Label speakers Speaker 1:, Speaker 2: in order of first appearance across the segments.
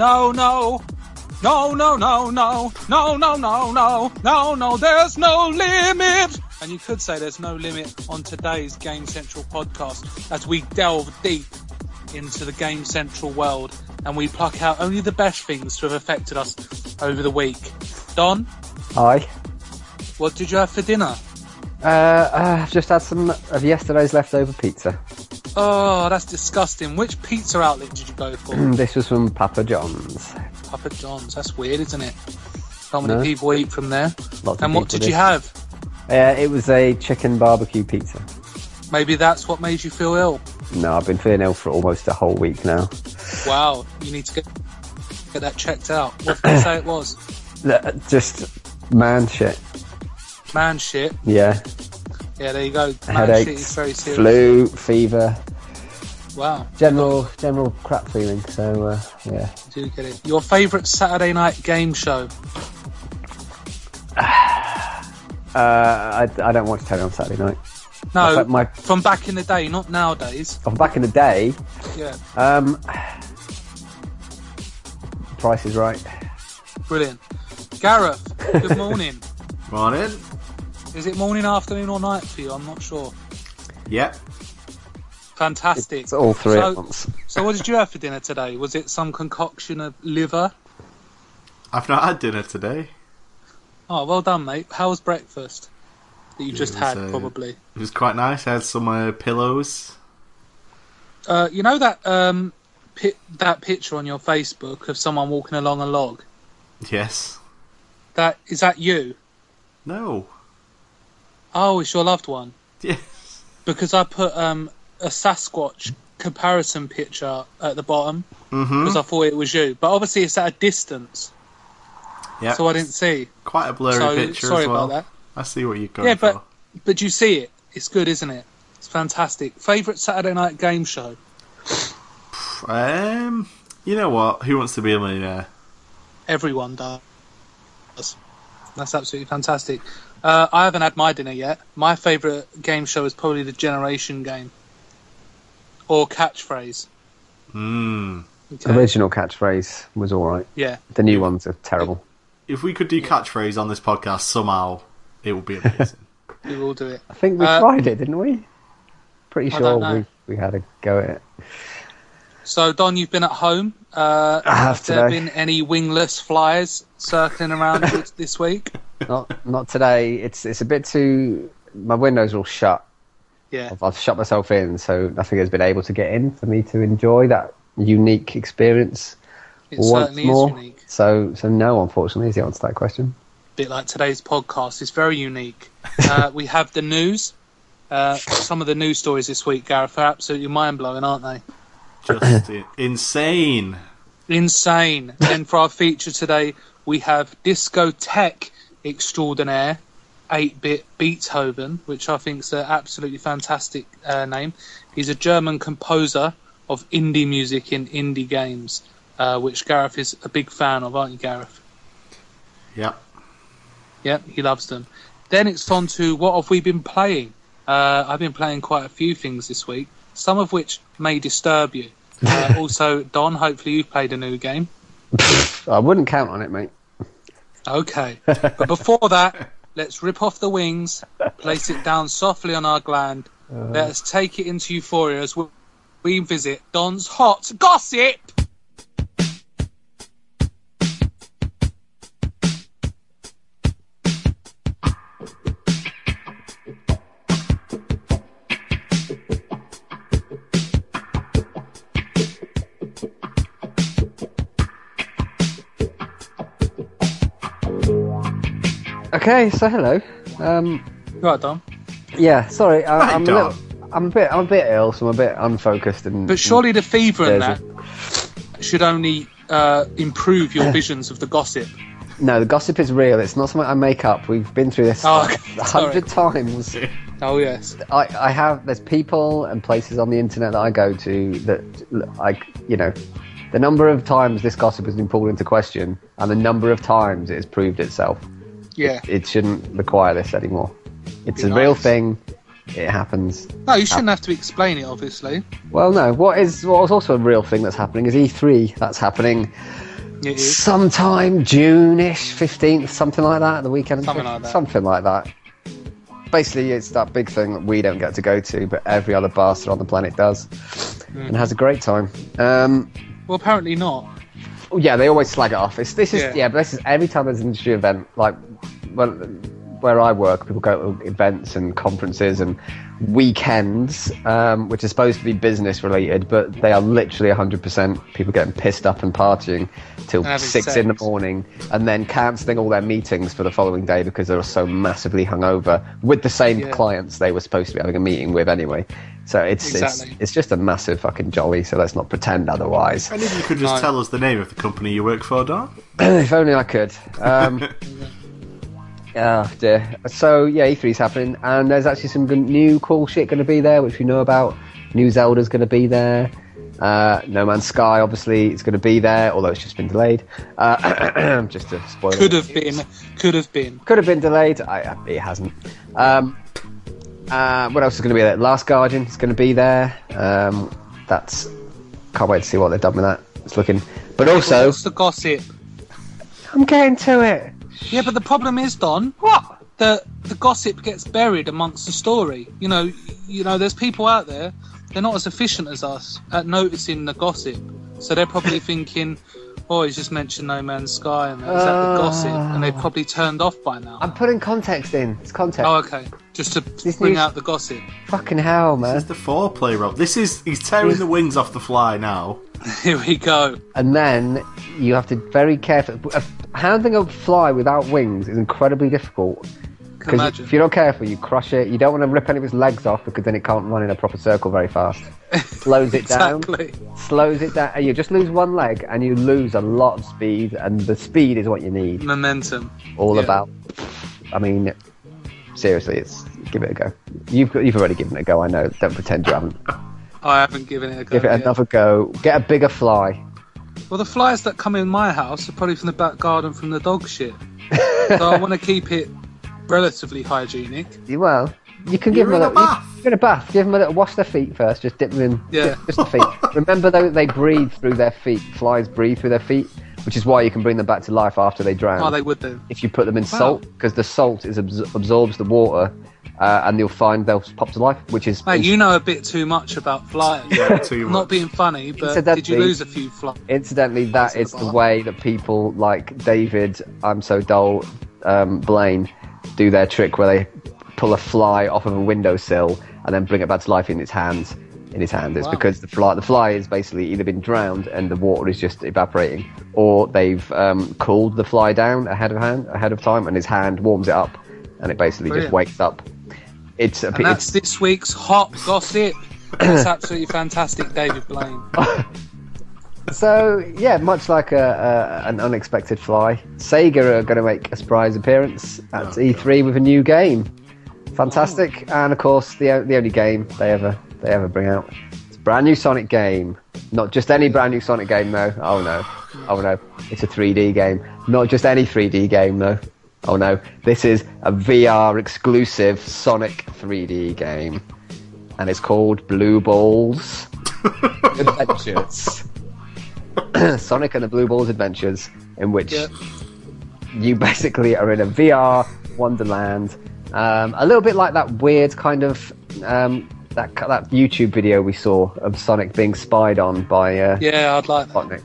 Speaker 1: No, no. No, no, no, no. No, no, no, no. There's no limit. And you could say there's no limit on today's Game Central podcast as we delve deep into the Game Central world and we pluck out only the best things to have affected us over the week. Don,
Speaker 2: Hi.
Speaker 1: what did you have for dinner?
Speaker 2: Uh, uh, I've just had some of yesterday's leftover pizza.
Speaker 1: Oh, that's disgusting. Which pizza outlet did you go for?
Speaker 2: this was from Papa John's.
Speaker 1: Papa John's. That's weird, isn't it? How many
Speaker 2: No.
Speaker 1: people eat from there?
Speaker 2: Lots
Speaker 1: And what
Speaker 2: people
Speaker 1: did you have?
Speaker 2: Uh, it was a chicken barbecue pizza.
Speaker 1: Maybe that's what made you feel ill.
Speaker 2: No, I've been feeling ill for almost a whole week now.
Speaker 1: Wow, you need to get get that checked out. What did they say it was?
Speaker 2: Just man shit.
Speaker 1: Man shit.
Speaker 2: Yeah.
Speaker 1: Yeah, there you go. Man shit is
Speaker 2: Headaches,
Speaker 1: very serious.
Speaker 2: flu, fever,
Speaker 1: Wow,
Speaker 2: general general crap feeling. So uh, yeah.
Speaker 1: do get it. Your favourite Saturday night game show?
Speaker 2: Uh, I, I don't watch telly on Saturday night.
Speaker 1: No,
Speaker 2: My- my-
Speaker 1: from back in the day, not nowadays.
Speaker 2: I'm back in the day.
Speaker 1: Yeah,
Speaker 2: Um, Price is Right.
Speaker 1: brilliant. Gareth, good morning.
Speaker 3: Morning.
Speaker 1: is it morning, afternoon, or night for you? I'm not sure.
Speaker 3: Yep.
Speaker 1: Fantastic.
Speaker 2: It's all three
Speaker 1: so,
Speaker 2: at once.
Speaker 1: So, what did you have for dinner today? Was it some concoction of liver?
Speaker 3: I've not had dinner today.
Speaker 1: Oh, well done, mate. How was breakfast? That you just
Speaker 3: was,
Speaker 1: had,
Speaker 3: uh,
Speaker 1: probably.
Speaker 3: It was quite nice. I had some uh, pillows.
Speaker 1: Uh, you know that um, pi- that picture on your Facebook of someone walking along a log.
Speaker 3: Yes.
Speaker 1: That is that you?
Speaker 3: No.
Speaker 1: Oh, it's your loved one.
Speaker 3: Yes.
Speaker 1: Because I put um, a Sasquatch comparison picture at the bottom
Speaker 3: Mm-hmm.
Speaker 1: because I thought it was you, but obviously it's at a distance,
Speaker 3: Yeah.
Speaker 1: so I didn't see.
Speaker 3: Quite a blurry
Speaker 1: so
Speaker 3: picture
Speaker 1: sorry
Speaker 3: as well.
Speaker 1: about that.
Speaker 3: I see what you're going
Speaker 1: Yeah, but
Speaker 3: for.
Speaker 1: but you see it. It's good, isn't it? It's fantastic. Favorite Saturday night game show?
Speaker 3: Um, you know what? Who wants to be a millionaire?
Speaker 1: Everyone does. That's absolutely fantastic. Uh, I haven't had my dinner yet. My favourite game show is probably the Generation game. Or Catchphrase.
Speaker 3: Hmm.
Speaker 1: Okay.
Speaker 2: Original catchphrase was all right.
Speaker 1: Yeah.
Speaker 2: The new ones are terrible.
Speaker 3: If we could do catchphrase on this podcast somehow, it will be amazing.
Speaker 1: We will do it.
Speaker 2: I think we
Speaker 1: Uh,
Speaker 2: tried it, didn't we? Pretty
Speaker 1: I
Speaker 2: sure we, we had a go at it.
Speaker 1: So, Don, you've been at home. Uh,
Speaker 2: I have
Speaker 1: there
Speaker 2: today.
Speaker 1: been any wingless flies circling around this week?
Speaker 2: Not not today. It's it's a bit too. My windows are all shut.
Speaker 1: Yeah.
Speaker 2: I've, I've shut myself in, so nothing has been able to get in for me to enjoy that unique experience
Speaker 1: It
Speaker 2: once
Speaker 1: certainly
Speaker 2: more.
Speaker 1: is unique.
Speaker 2: So so no, unfortunately, is the answer to that question.
Speaker 1: Bit like today's podcast. is very unique. Uh, we have the news. Uh, some of the news stories this week, Gareth, are absolutely mind blowing, aren't they?
Speaker 3: Just insane.
Speaker 1: Insane. and for our feature today, we have discotheque extraordinaire, 8-bit Beethoven, which I think is an absolutely fantastic uh, name. He's a German composer of indie music in indie games, uh, which Gareth is a big fan of, aren't you, Gareth?
Speaker 3: Yep.
Speaker 1: Yep, he loves them. Then it's on to what have we been playing? Uh, I've been playing quite a few things this week, some of which may disturb you. Uh, also, Don, hopefully you've played a new game.
Speaker 2: I wouldn't count on it, mate.
Speaker 1: Okay. But before that, let's rip off the wings, place it down softly on our gland. Let us take it into euphoria as we, we visit Don's hot gossip.
Speaker 2: Okay, so hello. Um,
Speaker 1: Right, Don.
Speaker 2: yeah, sorry, I,
Speaker 3: Hi,
Speaker 2: I'm a little, I'm a bit, I'm a bit ill, so I'm a bit unfocused and.
Speaker 1: But surely the fever in
Speaker 2: There's
Speaker 1: that should only uh, improve your visions of the gossip.
Speaker 2: No, the gossip is real. It's not something I make up. We've been through this
Speaker 1: Oh,
Speaker 2: a
Speaker 1: okay,
Speaker 2: hundred times.
Speaker 1: Oh, yes.
Speaker 2: I, I have. There's people and places on the internet that I go to that, I, you know, the number of times this gossip has been pulled into question, and the number of times it has proved itself.
Speaker 1: Yeah.
Speaker 2: It shouldn't require this anymore. It's a real thing. It happens.
Speaker 1: No, you shouldn't have to explain it, obviously.
Speaker 2: Well, no. What is what is also a real thing that's happening is E3. That's happening sometime June-ish, fifteenth, something like that. The weekend,
Speaker 1: Something like that.
Speaker 2: something like that. Basically, it's that big thing that we don't get to go to, but every other bastard on the planet does,
Speaker 1: Mm-hmm.
Speaker 2: and has a great time. Um,
Speaker 1: Well, apparently not.
Speaker 2: Yeah, they always slag it off. It's, this is
Speaker 1: Yeah.
Speaker 2: yeah. but this is every time there's an industry event, like well, where I work, people go to events and conferences and weekends, um, which are supposed to be business related, but they are literally 100% people getting pissed up and partying till
Speaker 1: having
Speaker 2: six in the morning, and then cancelling all their meetings for the following day because they were so massively hungover with the same
Speaker 1: Yeah.
Speaker 2: clients they were supposed to be having a meeting with anyway. So it's
Speaker 1: Exactly.
Speaker 2: it's it's just a massive fucking jolly. So let's not pretend otherwise.
Speaker 3: And if you could just
Speaker 1: No.
Speaker 3: tell us the name of the company you work for, Don.
Speaker 2: if only I could. Um, oh dear. So yeah, E3's happening, and there's actually some new cool shit going to be there, which we know about. New Zelda's going to be there. Uh, no Man's Sky, obviously, is going to be there, although it's just been delayed. Uh, just to spoil
Speaker 1: Could have been. Could have been.
Speaker 2: Could have been delayed. I, it hasn't. Um, uh, what else is going to be there? Last Guardian is going to be there. Um, that's can't wait to see what they've done with that. It's looking, but also
Speaker 1: What's the gossip?
Speaker 2: I'm getting to it.
Speaker 1: Yeah, but the problem is, Don. What? The the gossip gets buried amongst the story. You know, you know. There's people out there. They're not as efficient as us at noticing the gossip. So they're probably thinking, "Oh, he's just mentioned No Man's Sky, and is that the ah. gossip?" And they've probably turned off by now.
Speaker 2: I'm putting context in. It's context.
Speaker 1: Oh, okay. Just to
Speaker 2: This
Speaker 1: bring
Speaker 2: news-
Speaker 1: out the gossip.
Speaker 2: Fucking hell, man.
Speaker 3: This
Speaker 2: man.
Speaker 3: is the foreplay, Rob. This is he's tearing the wings off the fly now.
Speaker 1: Here we go.
Speaker 2: And then you have to very carefully. Handling a fly without wings is incredibly difficult. Because
Speaker 1: imagine.
Speaker 2: if you're not careful, you crush it. You don't want to rip any of its legs off because then it can't run in a proper circle very fast. Slows it down.
Speaker 1: Exactly.
Speaker 2: Slows it down. You just lose one leg and you lose a lot of speed. And the speed is what you need.
Speaker 1: Momentum.
Speaker 2: All
Speaker 1: Yeah.
Speaker 2: about. I mean, seriously, it's give it a go. You've you've already given it a go. I know. Don't pretend you haven't.
Speaker 1: I haven't given it a go.
Speaker 2: Give it
Speaker 1: yet.
Speaker 2: another go. Get a bigger fly.
Speaker 1: Well, the flies that come in my house are probably from the back garden from the dog shit. so I want to keep it relatively hygienic.
Speaker 2: You- Well, you can give
Speaker 3: You're
Speaker 2: them a little,
Speaker 3: bath.
Speaker 2: you're in a bath. Give them a little wash their feet first. Just dip them in.
Speaker 1: Yeah.
Speaker 2: just the feet. Remember though, they breathe through their feet. Flies breathe through their feet, which is why you can bring them back to life after they drown.
Speaker 1: Oh, they would do.
Speaker 2: if you put them in
Speaker 1: Wow.
Speaker 2: salt, because the salt is absor- absorbs the water, uh, and you'll find they'll pop to life. Which is
Speaker 1: Mate, you know a bit too much about flies.
Speaker 3: Yeah, too much.
Speaker 1: not being funny, but did you lose a few flies?
Speaker 2: Incidentally,
Speaker 1: That's the
Speaker 2: the way that people like David, I'm so dull, um, Blaine, do their trick where they pull a fly off of a windowsill and then bring it back to life in its hands. In his hand, it's
Speaker 1: Wow.
Speaker 2: because the fly the fly has basically either been drowned and the water is just evaporating, or they've um, cooled the fly down ahead of hand ahead of time, and his hand warms it up, and it basically just wakes up. It's a
Speaker 1: And
Speaker 2: it's,
Speaker 1: that's this week's hot gossip. That's absolutely fantastic, David Blaine.
Speaker 2: So yeah, much like a, a an unexpected fly, Sega are going to make a surprise appearance at
Speaker 3: Oh,
Speaker 2: E3 with a new game. Fantastic, and of course the the only game they ever they ever bring out. It's a brand new Sonic game, not just any brand new Sonic game though. Oh no, oh no, it's a 3D game. Not just any 3D game though. Oh no, this is a VR exclusive Sonic 3D game, and it's called Blue Balls Adventures. Sonic and the Blue Balls Adventures, in which
Speaker 1: Yeah.
Speaker 2: you basically are in a VR wonderland. Um, a little bit like that weird kind of um, that that YouTube video we saw of Sonic being spied on by uh,
Speaker 1: Yeah, I'd like that.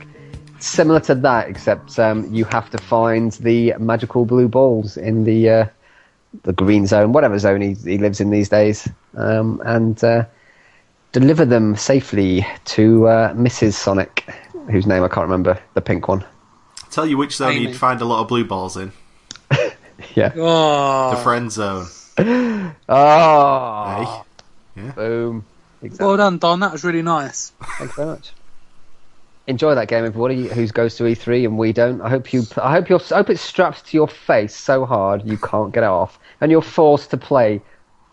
Speaker 2: Similar to that, except um, you have to find the magical blue balls in the uh, the green zone, whatever zone he, he lives in these days, um, and uh, deliver them safely to uh, Mrs. Sonic, whose name I can't remember, the pink one.
Speaker 3: Tell you which zone
Speaker 1: Amy.
Speaker 3: you'd find a lot of blue balls in.
Speaker 2: Yeah.
Speaker 1: Oh,
Speaker 3: The friend zone.
Speaker 2: Oh,
Speaker 3: Hey?
Speaker 2: boom. Exactly.
Speaker 1: well done, Don. That was really nice.
Speaker 2: Thanks very much. Enjoy that game, everybody who goes to E3 and we don't. I hope you. I hope you. I hope it's strapped to your face so hard you can't get it off, and you're forced to play.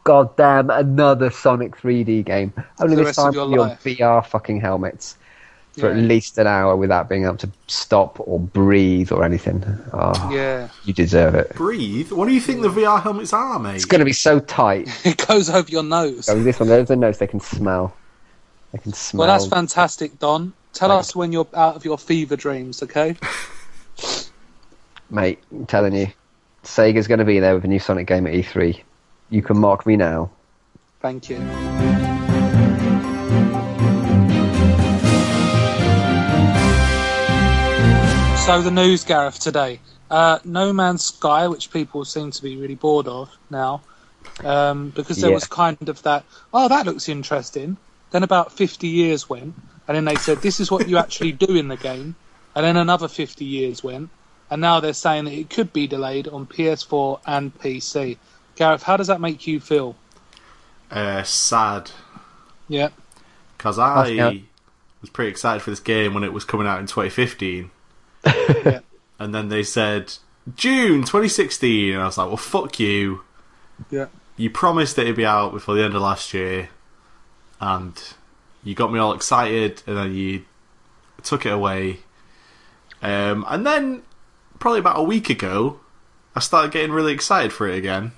Speaker 2: Goddamn, another Sonic 3D game. Only
Speaker 1: the
Speaker 2: this
Speaker 1: rest of
Speaker 2: time
Speaker 1: your
Speaker 2: with your
Speaker 1: life.
Speaker 2: VR fucking helmets. For at least an hour without being able to stop or breathe or anything. Oh,
Speaker 1: Yeah,
Speaker 2: you deserve it.
Speaker 3: Breathe. What do you think the VR helmets are, mate?
Speaker 2: It's going to be so tight.
Speaker 1: it goes over your nose.
Speaker 2: Oh, this one, there's the nose they can smell. They can smell.
Speaker 1: Well, that's fantastic, Don. Tell
Speaker 2: Thank
Speaker 1: us when you're out of your fever dreams, okay?
Speaker 2: Mate, I'm telling you, Sega's going to be there with a new Sonic game at E3. You can mark me now.
Speaker 1: Thank you. So the news, Gareth, today. Uh, no Man's Sky, which people seem to be really bored of now, um, because there
Speaker 2: Yeah.
Speaker 1: was kind of that. Oh, that looks interesting. Then about fifty years went, and then they said this is what you actually do in the game, and then another fifty years went, and now they're saying that it could be delayed on PS4 and PC. Gareth, how does that make you feel?
Speaker 3: Uh, sad.
Speaker 1: Yeah.
Speaker 3: Because I was pretty excited for this game when it was coming out in 2015.
Speaker 1: Yeah.
Speaker 3: And then they said, June 2016. And I was like, well, fuck you.
Speaker 1: Yeah.
Speaker 3: You promised that it'd be out before the end of last year. And you got me all excited. And then you took it away. Um, and then, probably about a week ago, I started getting really excited for it again.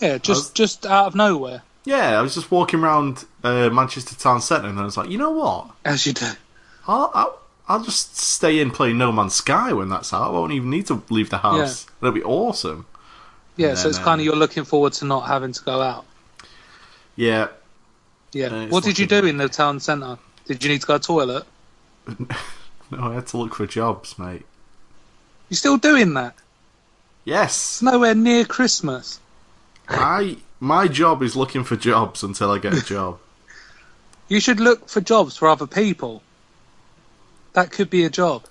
Speaker 1: Yeah, just just out of nowhere,
Speaker 3: Yeah, I was just walking around uh, Manchester Town Centre and I was like, you know what?
Speaker 1: as you do.
Speaker 3: I'll, I'll, I'll just stay in playing No Man's Sky when that's out. I won't even need to leave the house. It'll be awesome.
Speaker 1: Yeah,
Speaker 3: And
Speaker 1: so it's
Speaker 3: then,
Speaker 1: kind
Speaker 3: um,
Speaker 1: of you're looking forward to not having to go out.
Speaker 3: Yeah.
Speaker 1: Yeah.
Speaker 3: Uh,
Speaker 1: what did you do in the town centre? Did you need to go to the toilet?
Speaker 3: No, I had to look for jobs, mate.
Speaker 1: You still doing that?
Speaker 3: Yes.
Speaker 1: It's nowhere near Christmas.
Speaker 3: I my job is looking for jobs until I get a job.
Speaker 1: You should look for jobs for other people. That could be a job.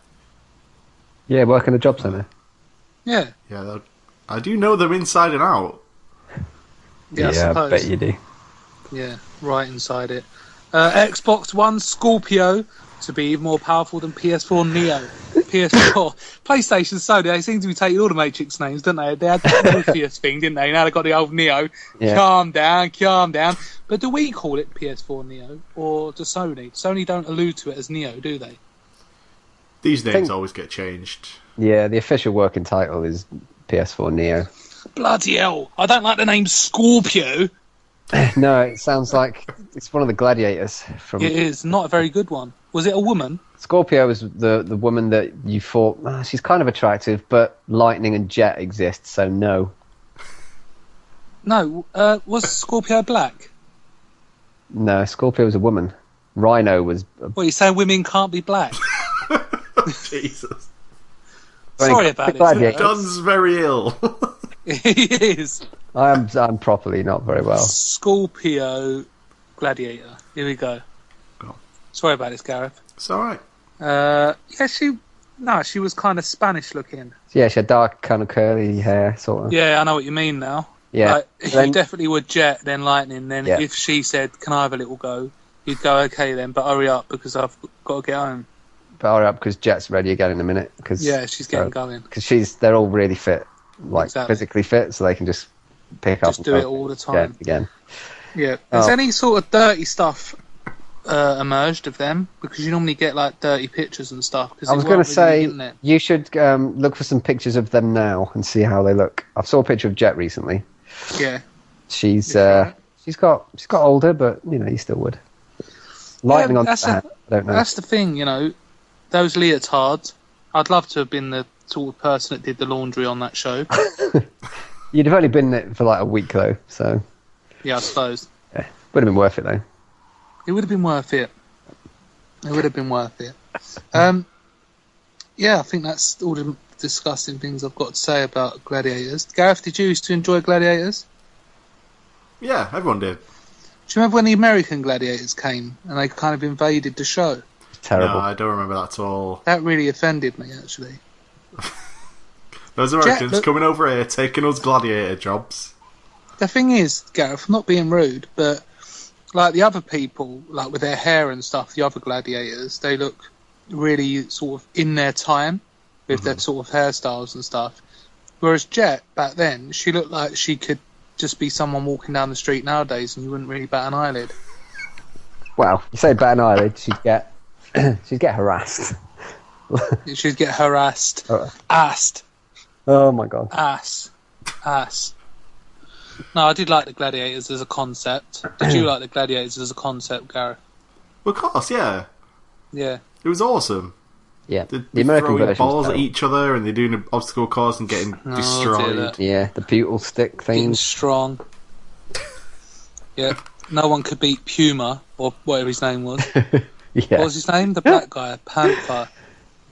Speaker 2: Yeah, work in a job centre.
Speaker 1: Yeah.
Speaker 3: yeah, that- I do know them inside and out.
Speaker 1: Yeah, I suppose.
Speaker 2: bet you do.
Speaker 1: Yeah, right inside it. Uh, Xbox One Scorpio to be even more powerful than PS4 Neo. PS4, PlayStation, Sony, they seem to be taking all the Matrix names, don't they? They had the Morpheus thing, didn't they? Now they've got the old Neo.
Speaker 2: Yeah.
Speaker 1: Calm down, calm down. But do we call it PS4 Neo or do Sony? Sony don't allude to it as Neo, do they?
Speaker 3: These names
Speaker 2: Think-
Speaker 3: always get changed.
Speaker 2: Yeah, the official working title is PS4 Neo.
Speaker 1: Bloody hell! I don't like the name Scorpio.
Speaker 2: No, it sounds like it's one of the gladiators from
Speaker 1: It is not a very good one. Was it a woman?
Speaker 2: Scorpio is the the woman that you thought "Ah, she's kind of attractive, but Lightning and Jet exist, so no.
Speaker 1: No. Uh, was Scorpio black?
Speaker 2: No, Scorpio was a woman. Rhino was. A,
Speaker 1: What, you saying women can't be black?
Speaker 3: Jesus.
Speaker 1: Sorry about it.
Speaker 2: gladiator.
Speaker 3: Don's very ill.
Speaker 1: he is.
Speaker 2: I am I'm properly not very well.
Speaker 1: Scorpio Gladiator. Here we go.
Speaker 3: Go.
Speaker 1: Sorry about this, Gareth.
Speaker 3: it's alright.
Speaker 1: Uh, yeah, she. No, she was kind of Spanish looking.
Speaker 2: Yeah, she had dark, kind of curly hair, sort of.
Speaker 1: Yeah, I know what you mean now.
Speaker 2: Yeah.
Speaker 1: Like,
Speaker 2: Then-
Speaker 1: you definitely would jet, then lightning. Then
Speaker 2: Yeah.
Speaker 1: if she said, "Can I have a little go?" You'd go, "Okay, then, but hurry up because I've got to get home."
Speaker 2: Hurry up because Jet's ready again in a minute. Cause,
Speaker 1: Yeah, she's getting
Speaker 2: uh,
Speaker 1: going.
Speaker 2: Because she's they're all really fit, like
Speaker 1: Exactly.
Speaker 2: physically fit, so they can just pick up.
Speaker 1: Just do it all the time.
Speaker 2: again.
Speaker 1: Yeah. Has
Speaker 2: Oh.
Speaker 1: any sort of dirty stuff uh, emerged of them? Because you normally get like dirty pictures and stuff. Cause
Speaker 2: I was going to say you should um, look for some pictures of them now and see how they look. I saw a picture of Jet recently.
Speaker 1: yeah.
Speaker 2: She's
Speaker 1: Yeah.
Speaker 2: uh, she's got she's got older, but you know you still would. Lightning on
Speaker 1: that's
Speaker 2: the
Speaker 1: a-
Speaker 2: hat. I don't know.
Speaker 1: That's the thing, you know, those leotards. I'd love to have been the sort of person that did the laundry on that show.
Speaker 2: You'd have only been in it for like a week though, so
Speaker 1: yeah, I suppose Yeah.
Speaker 2: would have been worth it though.
Speaker 1: it would have been worth it. It would have been worth it. Um, yeah, I think that's all the disgusting things I've got to say about Gladiators. Gareth, did you used to enjoy Gladiators?
Speaker 3: Yeah, everyone did.
Speaker 1: Do you remember when the American Gladiators came and they kind of invaded the show?
Speaker 2: It's terrible.
Speaker 3: No, I don't remember that at all.
Speaker 1: That really offended me, actually.
Speaker 3: Those Americans
Speaker 1: look-
Speaker 3: coming over here taking us gladiator jobs.
Speaker 1: The thing is, Gareth, I'm not being rude, but like the other people, like with their hair and stuff, the other gladiators, they look really sort of in their time with their mm-hmm. sort of hairstyles and stuff. Whereas Jet back then, she looked like she could just be someone walking down the street nowadays, and you wouldn't really bat an eyelid.
Speaker 2: Well, you say bat an eyelid, she'd get She'd get harassed.
Speaker 1: She'd get harassed,
Speaker 2: Oh.
Speaker 1: assed,
Speaker 2: Oh my god.
Speaker 1: ass, ass. No, I did like the Gladiators as a concept. Did you like the Gladiators as a concept, Gareth?
Speaker 3: Of course, yeah.
Speaker 1: Yeah.
Speaker 3: It was awesome.
Speaker 2: Yeah,
Speaker 3: They're,
Speaker 2: the American
Speaker 3: throwing balls
Speaker 2: was
Speaker 3: at each other and they're doing an obstacle course and getting
Speaker 1: Oh,
Speaker 3: destroyed.
Speaker 2: Yeah, the pugil stick
Speaker 1: Getting strong. Yeah. No one could beat Puma, or whatever his name was.
Speaker 2: yeah,
Speaker 1: What was his name? The black guy, Panther.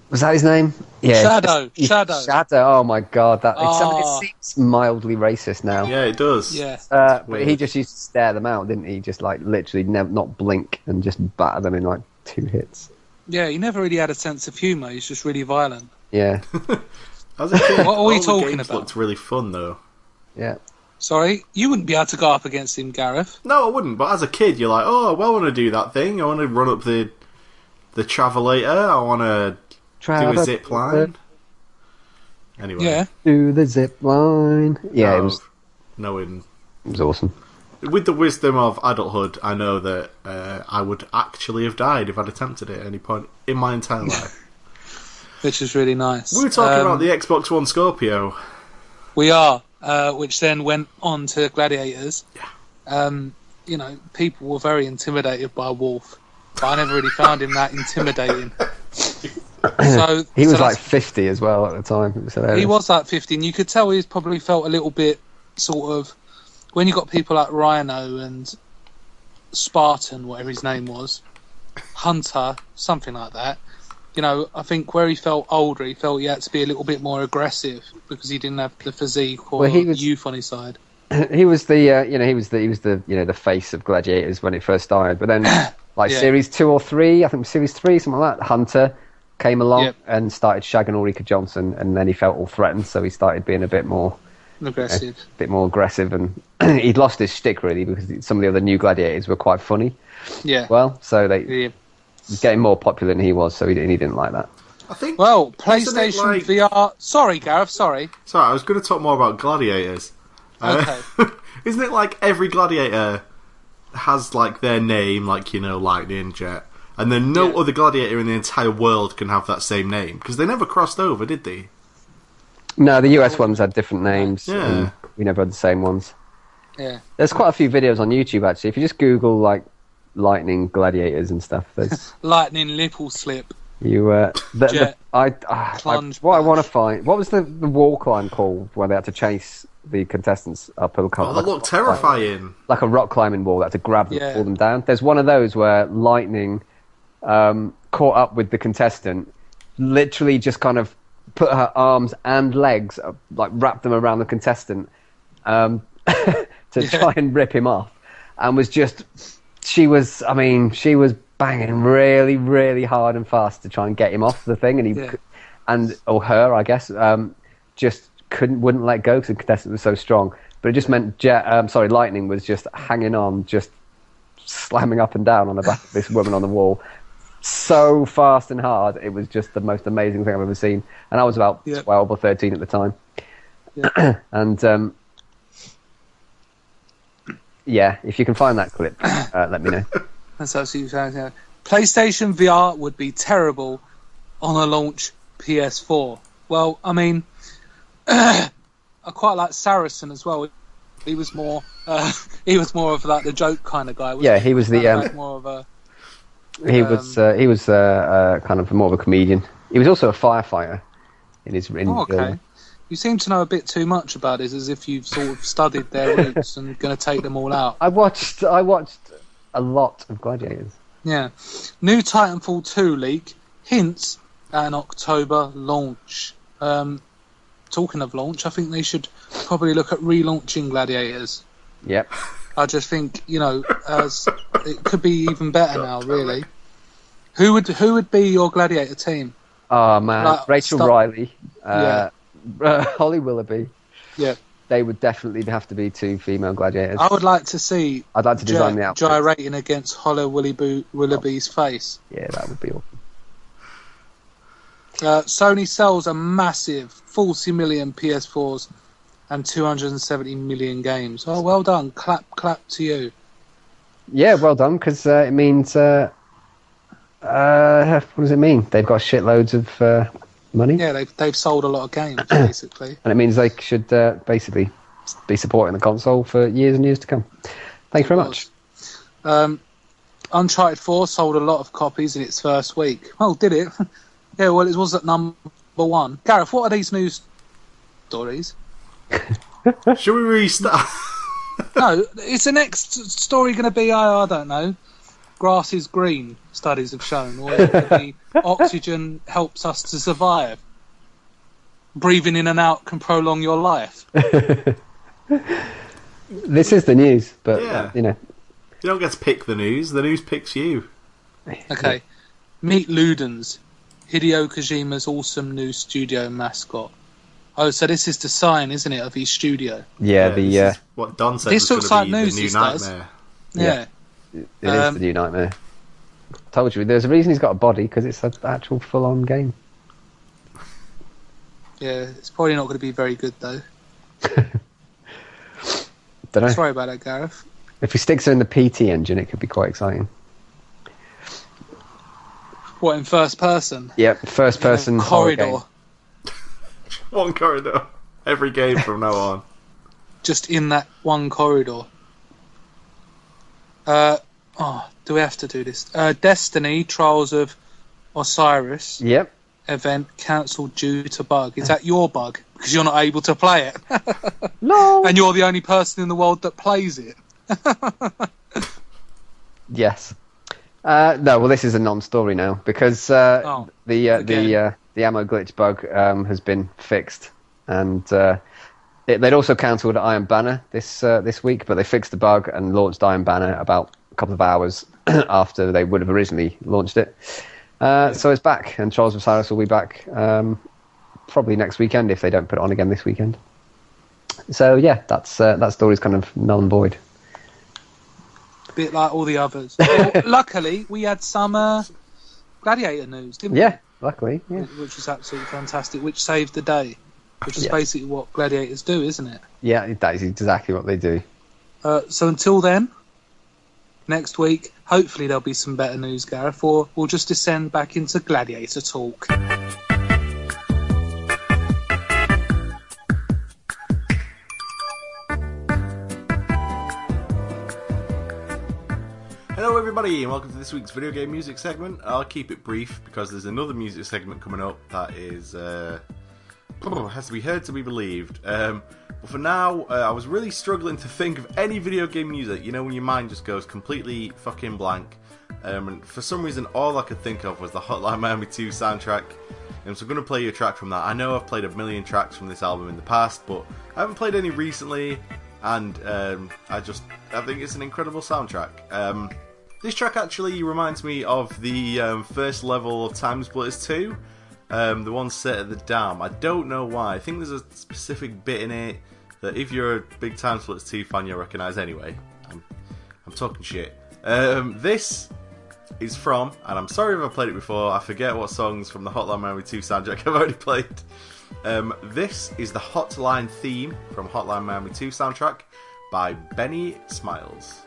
Speaker 2: was that his name? Yeah,
Speaker 1: Shadow,
Speaker 2: He's-
Speaker 1: Shadow.
Speaker 2: Shadow. Oh my god, that
Speaker 1: Oh.
Speaker 2: it seems mildly racist now.
Speaker 3: Yeah, it does.
Speaker 1: Yeah.
Speaker 2: Uh, but he just used to stare them out, didn't he? Just like literally never not blink and just batter them in like two hits.
Speaker 1: Yeah, he never really had a sense of humour. He's just really violent.
Speaker 2: Yeah,
Speaker 3: As a kid,
Speaker 1: What are we
Speaker 3: all the
Speaker 1: talking about?
Speaker 3: looked really fun though.
Speaker 2: yeah.
Speaker 1: Sorry, you wouldn't be able to go up against him, Gareth.
Speaker 3: No, I wouldn't. But as a kid, you're like, oh, well, I want to do that thing. I want to run up the the travelator. I want to do a zip line. Anyway,
Speaker 1: Yeah.
Speaker 2: to the zip line. Yeah, it was
Speaker 3: knowing
Speaker 2: it was awesome.
Speaker 3: with the wisdom of adulthood, I know that uh, I would actually have died if I'd attempted it at any point in my entire life.
Speaker 1: Which is really nice.
Speaker 3: we were talking
Speaker 1: Um,
Speaker 3: about the Xbox One Scorpio.
Speaker 1: We are, uh, which then went on to Gladiators.
Speaker 3: Yeah.
Speaker 1: Um, you know, people were very intimidated by Wolf, but I never really found him that intimidating. so
Speaker 2: He
Speaker 1: so
Speaker 2: was like 50 as well at the time. It was hilarious.
Speaker 1: he was like 15. You could tell he's probably felt a little bit sort of when you got people like Rhino and Spartan, whatever his name was, Hunter, something like that. You know, I think where he felt older, he felt he had to be a little bit more aggressive because he didn't have the physique or
Speaker 2: Well, he was-
Speaker 1: youth on his side.
Speaker 2: he was the uh, you know he was the he was the you know the face of Gladiators when it first started. But then like
Speaker 1: Yeah.
Speaker 2: series two or three, I think series three, something like that. Hunter came along
Speaker 1: Yep.
Speaker 2: and started shagging Ulrika Jonsson, and then he felt all threatened, so he started being a bit more
Speaker 1: Aggressive.
Speaker 2: a bit more aggressive, and he'd lost his shtick really because some of the other new Gladiators were quite funny.
Speaker 1: Yeah.
Speaker 2: Well, so they
Speaker 1: yeah.
Speaker 2: Getting more popular than he was, so he, didn't- he didn't like that.
Speaker 3: I think.
Speaker 1: Well, PlayStation
Speaker 3: like-
Speaker 1: VR. Sorry, Gareth. Sorry.
Speaker 3: Sorry, I was going to talk more about gladiators. Uh, isn't it like every gladiator has like their name, like you know, Lightning Jet, and then no
Speaker 1: Yeah.
Speaker 3: other gladiator in the entire world can have that same name because they never crossed over, did they?
Speaker 2: No, the US ones had different names.
Speaker 3: Yeah.
Speaker 2: we never had the same ones.
Speaker 1: Yeah.
Speaker 2: There's quite a few videos on YouTube actually. If you just Google like lightning gladiators and stuff, there's
Speaker 1: Lightning Lipple Slip.
Speaker 2: you. Uh, the, the,
Speaker 1: Jet.
Speaker 2: I, ah, I
Speaker 1: Plunge
Speaker 2: what I want to find. What was the, the wall climb called where they had to chase the contestants up a
Speaker 3: Oh,
Speaker 2: like,
Speaker 3: that looked terrifying.
Speaker 2: like a rock climbing wall. They had to grab them,
Speaker 1: Yeah.
Speaker 2: pull them down. There's one of those where lightning um, caught up with the contestant, literally just kind of put her arms and legs, uh, like wrapped them around the contestant um, to
Speaker 1: Yeah.
Speaker 2: try and rip him off, and was just she was. I mean, she was banging really, really hard and fast to try and get him off the thing, and he,
Speaker 1: yeah.
Speaker 2: and or her, I guess, um, just couldn't wouldn't let go because the contestant was so strong. But it just meant Jet, um, sorry, Lightning was just hanging on, just slamming up and down on the back of this woman on the wall, so fast and hard. It was just the most amazing thing I've ever seen. And I was about
Speaker 1: Yeah.
Speaker 2: twelve or thirteen at the time,
Speaker 1: Yeah.
Speaker 2: and um, yeah, if you can find that clip, uh, let me know.
Speaker 1: That's absolutely fantastic. PlayStation VR would be terrible on a launch PS4. Well, I mean, I quite like Saracen as well. He was more, uh, he was more of like the joke kind of guy. wasn't
Speaker 2: Yeah, he was the, um,
Speaker 1: more of a
Speaker 2: He was
Speaker 1: Um,
Speaker 2: uh, he was uh, uh, kind of more of a comedian. He was also a firefighter in his in
Speaker 1: oh, okay. You seem to know a bit too much about it, as if you've sort of studied their roots and going to take them all out.
Speaker 2: I watched I watched a lot of Gladiators.
Speaker 1: Yeah. New Titanfall 2 leak hints at an October launch. Um, talking of launch, I think they should probably look at relaunching Gladiators.
Speaker 2: Yep.
Speaker 1: I just think, you know, as it could be even better now, really. Who would who would be your Gladiator team?
Speaker 2: Oh man,
Speaker 1: Like,
Speaker 2: Rachel Riley, uh, Holly Willoughby.
Speaker 1: Yeah.
Speaker 2: They would definitely have to be two female gladiators.
Speaker 1: I would like to see
Speaker 2: I'd like to design the
Speaker 1: Gy-
Speaker 2: outfit.
Speaker 1: gyrating against Holly Willoughby, Willoughby's face.
Speaker 2: Yeah, that would be awesome.
Speaker 1: Uh, Sony sells a massive 40 million PS4s and 270 million games. Oh, well done. Clap, clap to you.
Speaker 2: Yeah, well done, because uh, it means uh, Uh, what does it mean? They've got shitloads of uh, money,
Speaker 1: Yeah, they've they've sold a lot of games basically.
Speaker 2: and it means they should uh, basically be supporting the console for years and years to come. Thanks very much.
Speaker 1: Um, Uncharted 4 sold a lot of copies in its first week. Oh, did it? yeah, well, it was at number one. Gareth, what are these news stories?
Speaker 3: Should we restart?
Speaker 1: no, is the next story going to be, I, I don't know, grass is green, studies have shown, or it could be oxygen helps us to survive. Breathing in and out can prolong your life.
Speaker 2: This is the news, but
Speaker 3: Yeah.
Speaker 2: you know,
Speaker 3: you don't get to pick the news. The news picks you.
Speaker 1: Okay. Meet Ludens, Hideo Kojima's awesome new studio mascot. Oh, so this is the sign, isn't it, of his studio?
Speaker 2: yeah,
Speaker 3: this
Speaker 2: the uh,
Speaker 3: is what Don said
Speaker 1: This
Speaker 3: was
Speaker 1: looks like
Speaker 3: be
Speaker 1: news,
Speaker 3: the new
Speaker 1: this does.
Speaker 3: nightmare.
Speaker 1: Yeah.
Speaker 2: it is
Speaker 1: um,
Speaker 2: the new nightmare. Told you, there's a reason he's got a body because it's an actual full-on game.
Speaker 1: Yeah, it's probably not going to be very good though.
Speaker 2: Don't know.
Speaker 1: Sorry about that, Gareth.
Speaker 2: If he sticks her in the PT engine, it could be quite exciting.
Speaker 1: What in first person?
Speaker 2: Yep, first-person horror
Speaker 1: corridor.
Speaker 3: One corridor. Every game from now on.
Speaker 1: just in that one corridor. Uh, oh, do we have to do this? Uh, Destiny Trials of Osiris
Speaker 2: Yep.
Speaker 1: event cancelled due to bug. Is that your bug? Because you're not able to play it,
Speaker 2: No.
Speaker 1: and you're the only person in the world that plays it.
Speaker 2: Yes. Uh, no, well, this is a non-story now because uh,
Speaker 1: Oh,
Speaker 2: the uh, the uh, the ammo glitch bug um, has been fixed, and uh, it, they'd also cancelled Iron Banner this uh, this week, but they fixed the bug and launched Iron Banner about couple of hours after they would have originally launched it. Uh, So it's back, and Trials of Osiris will be back um, probably next weekend if they don't put it on again this weekend. So yeah, that's uh, that story's kind of null and void.
Speaker 1: A bit like all the others. Well, luckily, we had some uh, Gladiator news, didn't we?
Speaker 2: Yeah, luckily, yeah.
Speaker 1: which was absolutely fantastic, which saved the day, which is
Speaker 2: Yeah.
Speaker 1: basically what gladiators do, isn't it?
Speaker 2: Yeah, that is exactly what they do.
Speaker 1: Uh, so until then, next week, hopefully there'll be some better news, Gareth, or we'll just descend back into gladiator talk.
Speaker 3: Hello, everybody, and welcome to this week's video game music segment. I'll keep it brief because there's another music segment coming up that is uh, has to be heard to be believed. Um, but for now, uh, I was really struggling to think of any video game music. You know, when your mind just goes completely fucking blank. Um, and for some reason, all I could think of was the Hotline Miami 2 soundtrack. Um, so I'm going to play you a track from that. I know I've played a million tracks from this album in the past, but I haven't played any recently. And um, I just, I think it's an incredible soundtrack. Um, this track actually reminds me of the um, first level of Time Splitters 2, um, the one set at the dam. I don't know why. I think there's a specific bit in it that if you're a big Time Splitters 2 fan, you'll recognise anyway. I'm, I'm talking shit. Um, this is from, and I'm sorry if I played it before, I forget what songs from the Hotline Miami 2 soundtrack I've already played. Um, this is the Hotline theme from Hotline Miami 2 soundtrack by Benny Smiles.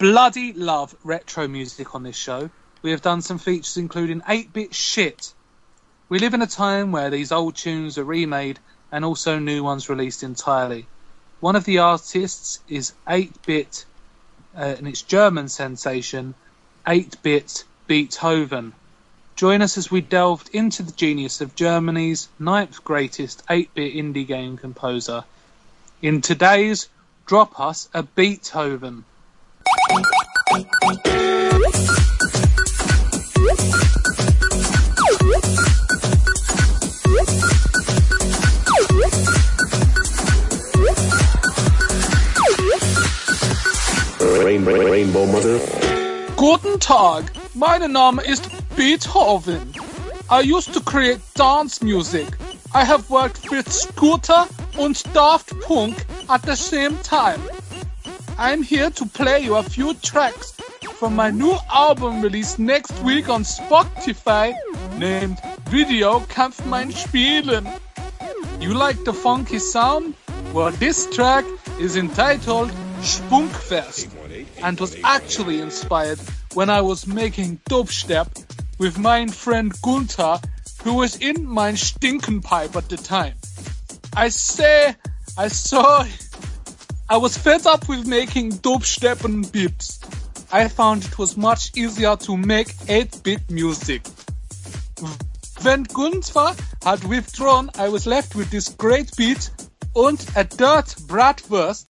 Speaker 1: Bloody love retro music on this show. We have done some features including 8-bit shit. We live in a time where these old tunes are remade and also new ones released entirely. One of the artists is 8-bit, uh, and its German sensation, 8-bit Beethoven. Join us as we delved into the genius of Germany's ninth greatest 8-bit indie game composer. In today's Drop Us a Beethoven.
Speaker 4: Rainbow, Rainbow Mother.
Speaker 1: Guten Tag, mein Name ist Beethoven. I used to create dance music. I have worked with Scooter and Daft Punk at the same time. I'm here to play you a few tracks from my new album released next week on Spotify named Video Kannst mein Spielen. You like the funky sound? Well, this track is entitled Spunkfest and was actually inspired when I was making dubstep with my friend Gunther, who was in my Stinkenpipe at the time. I say, I saw, I was fed up with making dubstep and beats. I found it was much easier to make 8-bit music. When Gunther had withdrawn, I was left with this great beat and a dirt bratwurst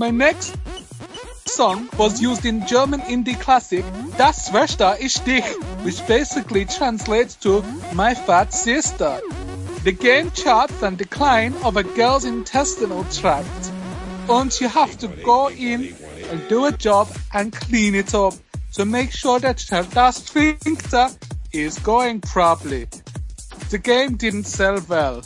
Speaker 1: My next song was used in German indie classic Das Schwester ist dich, which basically translates to My Fat Sister. The game charts and decline of a girl's intestinal tract. And you have to go in and do a job and clean it up to make sure that her Das Sphincter is going properly. The game didn't sell well.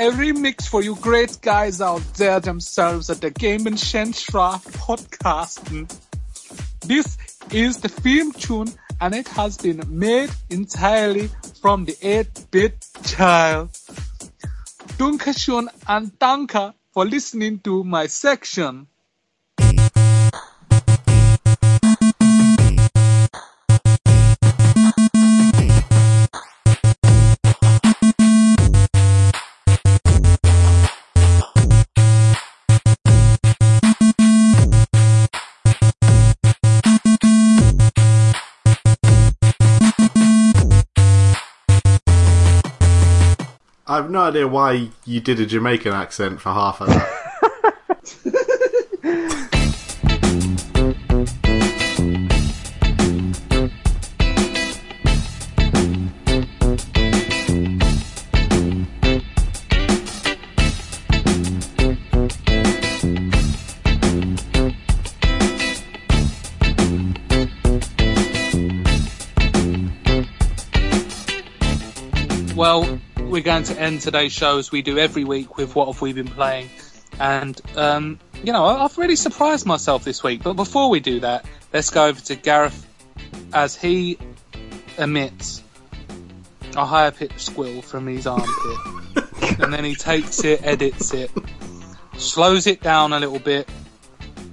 Speaker 1: A remix for you great guys out there themselves at the Game and Shenshra podcasten. This is the theme tune and it has been made entirely from the 8-bit child. Dankeschön and danke for listening to my section.
Speaker 3: I've no idea why you did a Jamaican accent for half of that.
Speaker 1: Going to end today's show as we do every week with what have we been playing. And, um, you know, I've really surprised myself this week. But before we do that, let's go over to Gareth as he emits a higher pitched squeal from his armpit. and then he takes it, edits it, slows it down a little bit,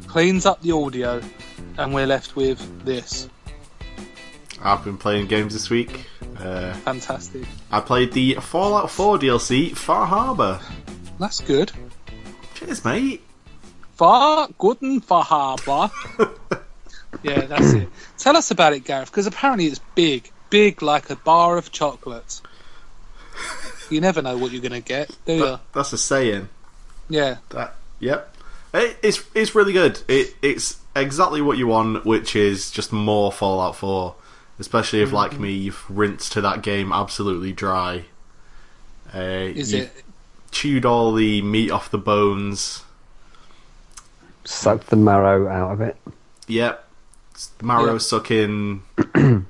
Speaker 1: cleans up the audio, and we're left with this.
Speaker 3: I've been playing games this week. Uh,
Speaker 1: Fantastic.
Speaker 3: I played the Fallout 4 DLC, Far Harbor.
Speaker 1: That's good.
Speaker 3: Cheers, mate.
Speaker 1: Far guten Verhaber. yeah, that's it. Tell us about it, Gareth, because apparently it's big. Big like a bar of chocolate. You never know what you're going to get, do you?
Speaker 3: That's a saying.
Speaker 1: Yeah.
Speaker 3: That. Yep. It, it's it's really good. It it's exactly what you want, which is just more Fallout 4. Especially if,
Speaker 1: Mm-hmm.
Speaker 3: like me, you've rinsed to that game absolutely dry. Uh,
Speaker 1: Is
Speaker 3: you
Speaker 1: it?
Speaker 3: chewed all the meat off the bones.
Speaker 2: Sucked the marrow out of it.
Speaker 3: Yep. Marrow
Speaker 1: Yeah.
Speaker 3: sucking.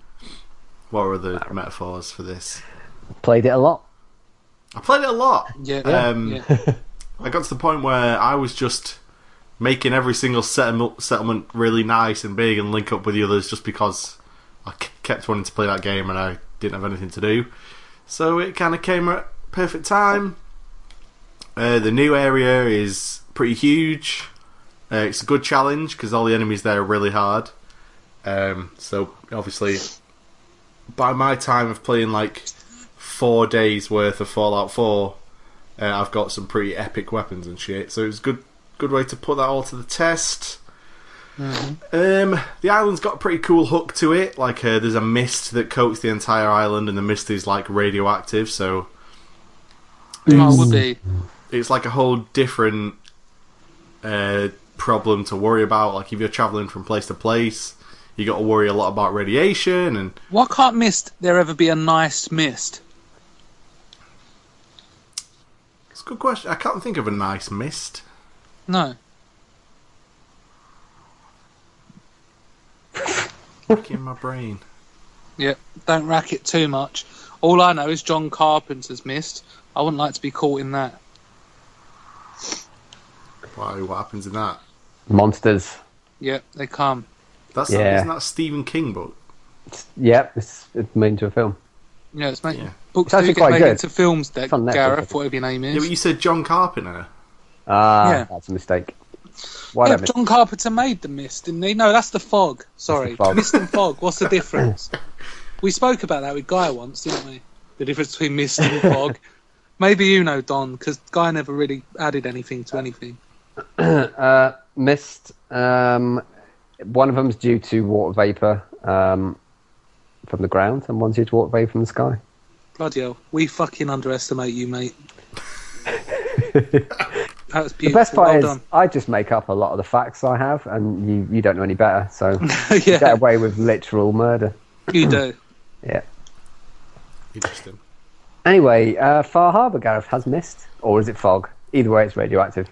Speaker 3: what were the metaphors for this?
Speaker 2: Played it a lot.
Speaker 3: I played it a lot.
Speaker 1: Yeah.
Speaker 3: Um,
Speaker 1: yeah.
Speaker 3: I got to the point where I was just making every single settlement, settlement really nice and big and link up with the others just because I k- kept wanting to play that game and I didn't have anything to do. So it kind of came at perfect time. Uh, the new area is pretty huge. Uh, it's a good challenge because all the enemies there are really hard. Um, so obviously, by my time of playing like four days worth of Fallout 4, uh, I've got some pretty epic weapons and shit. So it was a good, good way to put that all to the test. Um, the island's got a pretty cool hook to it. Like, uh, there's a mist that coats the entire island, and the mist is like radioactive. So
Speaker 1: Oh, it would be.
Speaker 3: it's like a whole different uh, problem to worry about. Like, if you're traveling from place to place, you got to worry a lot about radiation and
Speaker 1: Why can't mist there ever be a nice mist?
Speaker 3: It's a good question. I can't think of a nice mist.
Speaker 1: No.
Speaker 3: In my brain.
Speaker 1: Yeah. Don't rack it too much. All I know is John Carpenter's Mist. I wouldn't like to be caught in that.
Speaker 3: Why? What happens in that?
Speaker 2: Monsters.
Speaker 1: Yeah, they come.
Speaker 3: That's
Speaker 2: Yeah.
Speaker 3: isn't that a Stephen King book?
Speaker 2: Yep, it's, it's made into a film.
Speaker 1: Yeah, it's made,
Speaker 3: Yeah.
Speaker 1: books
Speaker 2: It's
Speaker 1: do
Speaker 2: actually
Speaker 1: get
Speaker 2: quite
Speaker 1: made
Speaker 2: good.
Speaker 1: into films, Deck,
Speaker 2: It's on Netflix, I
Speaker 1: Gareth, whatever your name is.
Speaker 3: Yeah, but you said John Carpenter.
Speaker 2: Ah,
Speaker 1: Yeah.
Speaker 2: that's a mistake.
Speaker 1: Yeah,
Speaker 2: Whatever.
Speaker 1: John Carpenter made the mist, didn't he? No, that's the fog. Sorry,
Speaker 2: fog.
Speaker 1: mist and fog. What's the difference? we spoke about that with Guy once, didn't we? The difference between mist and fog. Maybe you know, Don, because Guy never really added anything to anything.
Speaker 2: Uh, mist. Um, one of them's due to water vapor um, from the ground, and one's due to water vapor from the sky.
Speaker 1: Bloody hell, we fucking underestimate you, mate. that was
Speaker 2: The best part
Speaker 1: well
Speaker 2: is,
Speaker 1: done.
Speaker 2: I just make up a lot of the facts I have, and you, you don't know any better, so you get away with literal murder.
Speaker 1: you do.
Speaker 2: Yeah.
Speaker 3: Interesting.
Speaker 2: Anyway, uh, Far Harbour, Gareth, has mist, or is it fog? Either way, it's radioactive.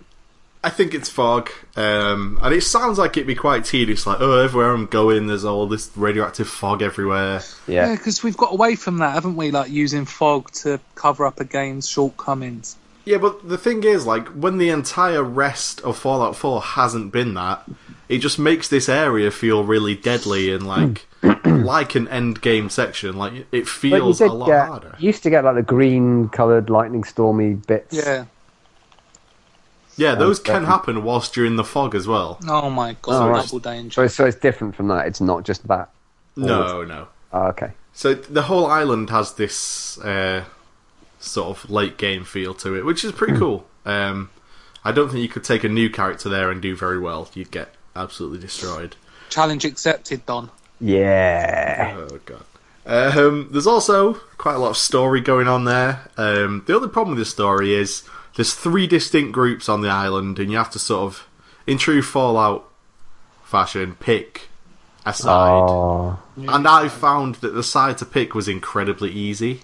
Speaker 3: I think it's fog, um, and it sounds like it'd be quite tedious. Like, oh, everywhere I'm going, there's all this radioactive fog everywhere.
Speaker 1: Yeah,
Speaker 2: Yeah.
Speaker 1: because we've got away from that, haven't we? Like using fog to cover up a game's shortcomings.
Speaker 3: Yeah, but the thing is, like, when the entire rest of Fallout 4 hasn't been that, it just makes this area feel really deadly and like like an end game section. Like it
Speaker 2: But you
Speaker 3: feels
Speaker 2: did
Speaker 3: a lot
Speaker 2: get,
Speaker 3: harder.
Speaker 2: you used to get like the green coloured lightning stormy bits.
Speaker 1: Yeah.
Speaker 3: Yeah, those can happen whilst you're in the fog as well.
Speaker 1: Oh my god,
Speaker 2: Oh, right.
Speaker 1: double danger.
Speaker 2: So, it's- so it's different from that. It's not just that.
Speaker 3: No, no.
Speaker 2: Oh, okay.
Speaker 3: So the whole island has this uh, sort of late game feel to it, which is pretty cool. Um, I don't think you could take a new character there and do very well. You'd get absolutely destroyed.
Speaker 1: Challenge accepted, Don.
Speaker 2: Yeah.
Speaker 3: Oh god. Um, there's also quite a lot of story going on there. Um, the only problem with this story is there's three distinct groups on the island, and you have to sort of, in true Fallout fashion, pick a side.
Speaker 2: Oh.
Speaker 3: And I found that the side to pick was incredibly easy.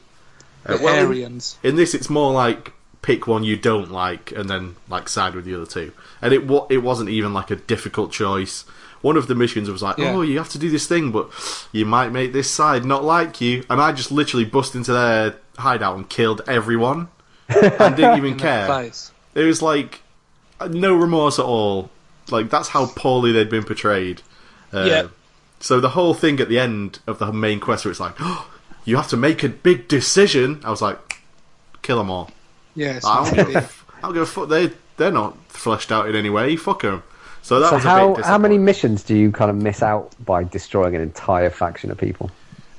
Speaker 3: Uh, well, in-
Speaker 1: Aryans.
Speaker 3: in this, it's more like pick one you don't like and then like side with the other two. And it it wasn't even like a difficult choice. One of the missions was like,
Speaker 1: Yeah.
Speaker 3: "Oh, you have to do this thing, but you might make this side not like you." And I just literally bust into their hideout and killed everyone, and didn't even care. It was like no remorse at all. Like that's how poorly they'd been portrayed. Uh,
Speaker 1: Yeah.
Speaker 3: So the whole thing at the end of the main quest, where it's like, oh, you have to make a big decision. I was like, kill them all.
Speaker 1: Yeah, it's
Speaker 3: I
Speaker 1: not
Speaker 3: don't give a,
Speaker 1: really-
Speaker 3: f- I don't give a fuck. They they're not fleshed out in any way. Fuck them. So that
Speaker 2: So
Speaker 3: was a
Speaker 2: how
Speaker 3: bit
Speaker 2: how many missions do you kind of miss out by destroying an entire faction of people?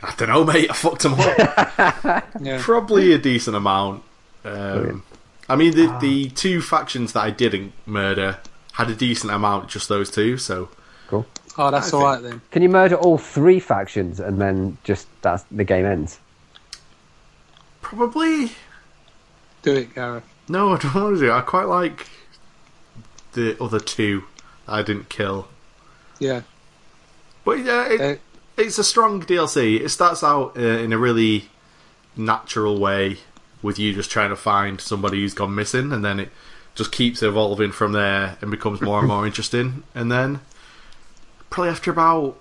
Speaker 3: I don't know, mate. I fucked them all.
Speaker 1: yeah.
Speaker 3: Probably a decent amount. Um, I mean, the the two factions that I didn't murder had a decent amount. Just those two. So
Speaker 2: Cool.
Speaker 1: Oh, that's
Speaker 3: I
Speaker 1: all then.
Speaker 2: Can you murder all three factions and then just that's the game ends?
Speaker 3: probably
Speaker 1: Do it, Gareth.
Speaker 3: no. I don't want to do. it. I quite like the other two I didn't kill.
Speaker 1: Yeah.
Speaker 3: But yeah, it,
Speaker 1: Uh,
Speaker 3: it's a strong DLC. It starts out uh, in a really natural way with you just trying to find somebody who's gone missing, and then it just keeps evolving from there and becomes more and more interesting. And then, probably after about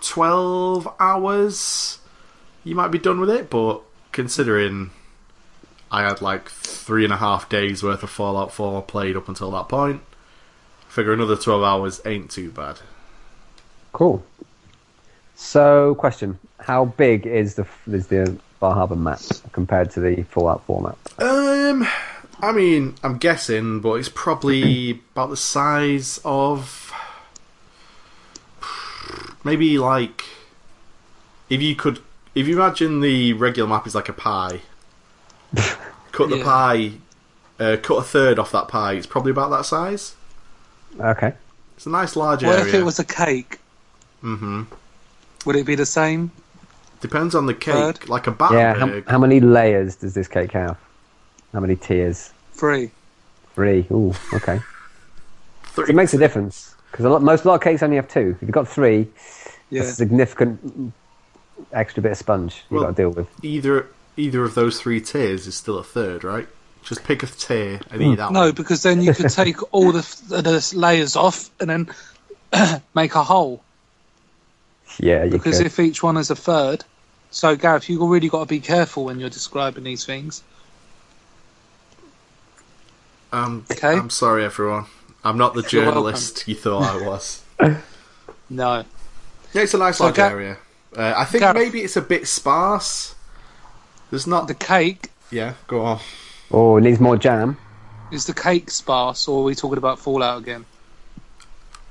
Speaker 3: twelve hours, you might be done with it. But considering I had like three and a half days worth of Fallout 4 played up until that point, I figure another twelve hours ain't too bad.
Speaker 2: Cool. So, question: How big is the is the Bar Harbor map compared to the Fallout 4 map?
Speaker 3: Um, I mean, I'm guessing, but it's probably about the size of maybe like if you could, if you imagine the regular map is like a pie, cut the
Speaker 1: Yeah.
Speaker 3: pie, uh, cut a third off that pie. It's probably about that size.
Speaker 2: Okay.
Speaker 3: It's a nice large
Speaker 1: what
Speaker 3: area.
Speaker 1: What if it was a cake?
Speaker 3: Mm-hmm.
Speaker 1: Would it be the same?
Speaker 3: Depends on the cake,
Speaker 1: Third?
Speaker 3: like a
Speaker 2: Yeah. How, how many layers does this cake have? How many tiers?
Speaker 1: Three.
Speaker 2: Three. Ooh. Okay.
Speaker 3: Three-
Speaker 2: It makes a difference because a lot, most a lot of cakes only have two. If you've got three,
Speaker 1: Yeah.
Speaker 2: that's a significant extra bit of sponge you've
Speaker 3: Well-
Speaker 2: got to deal with.
Speaker 3: either either of those three tiers is still a third, right? Just pick a tier and eat that
Speaker 1: No,
Speaker 3: one.
Speaker 1: because then you could take all the, the layers off and then make a hole.
Speaker 2: Yeah, you
Speaker 1: Because
Speaker 2: could.
Speaker 1: if each one is a third, so Gareth, you've really got to be careful when you're describing these things.
Speaker 3: Um,
Speaker 1: Okay.
Speaker 3: I'm sorry, everyone. I'm not the journalist you thought I was.
Speaker 1: No.
Speaker 3: Yeah, it's a nice
Speaker 1: So
Speaker 3: large
Speaker 1: Ga-
Speaker 3: area. Uh, I think
Speaker 1: Gareth-
Speaker 3: maybe it's a bit sparse. There's not.
Speaker 1: The cake
Speaker 3: Yeah, go on.
Speaker 2: Oh, it needs more jam.
Speaker 1: is the cake sparse, or are we talking about Fallout again?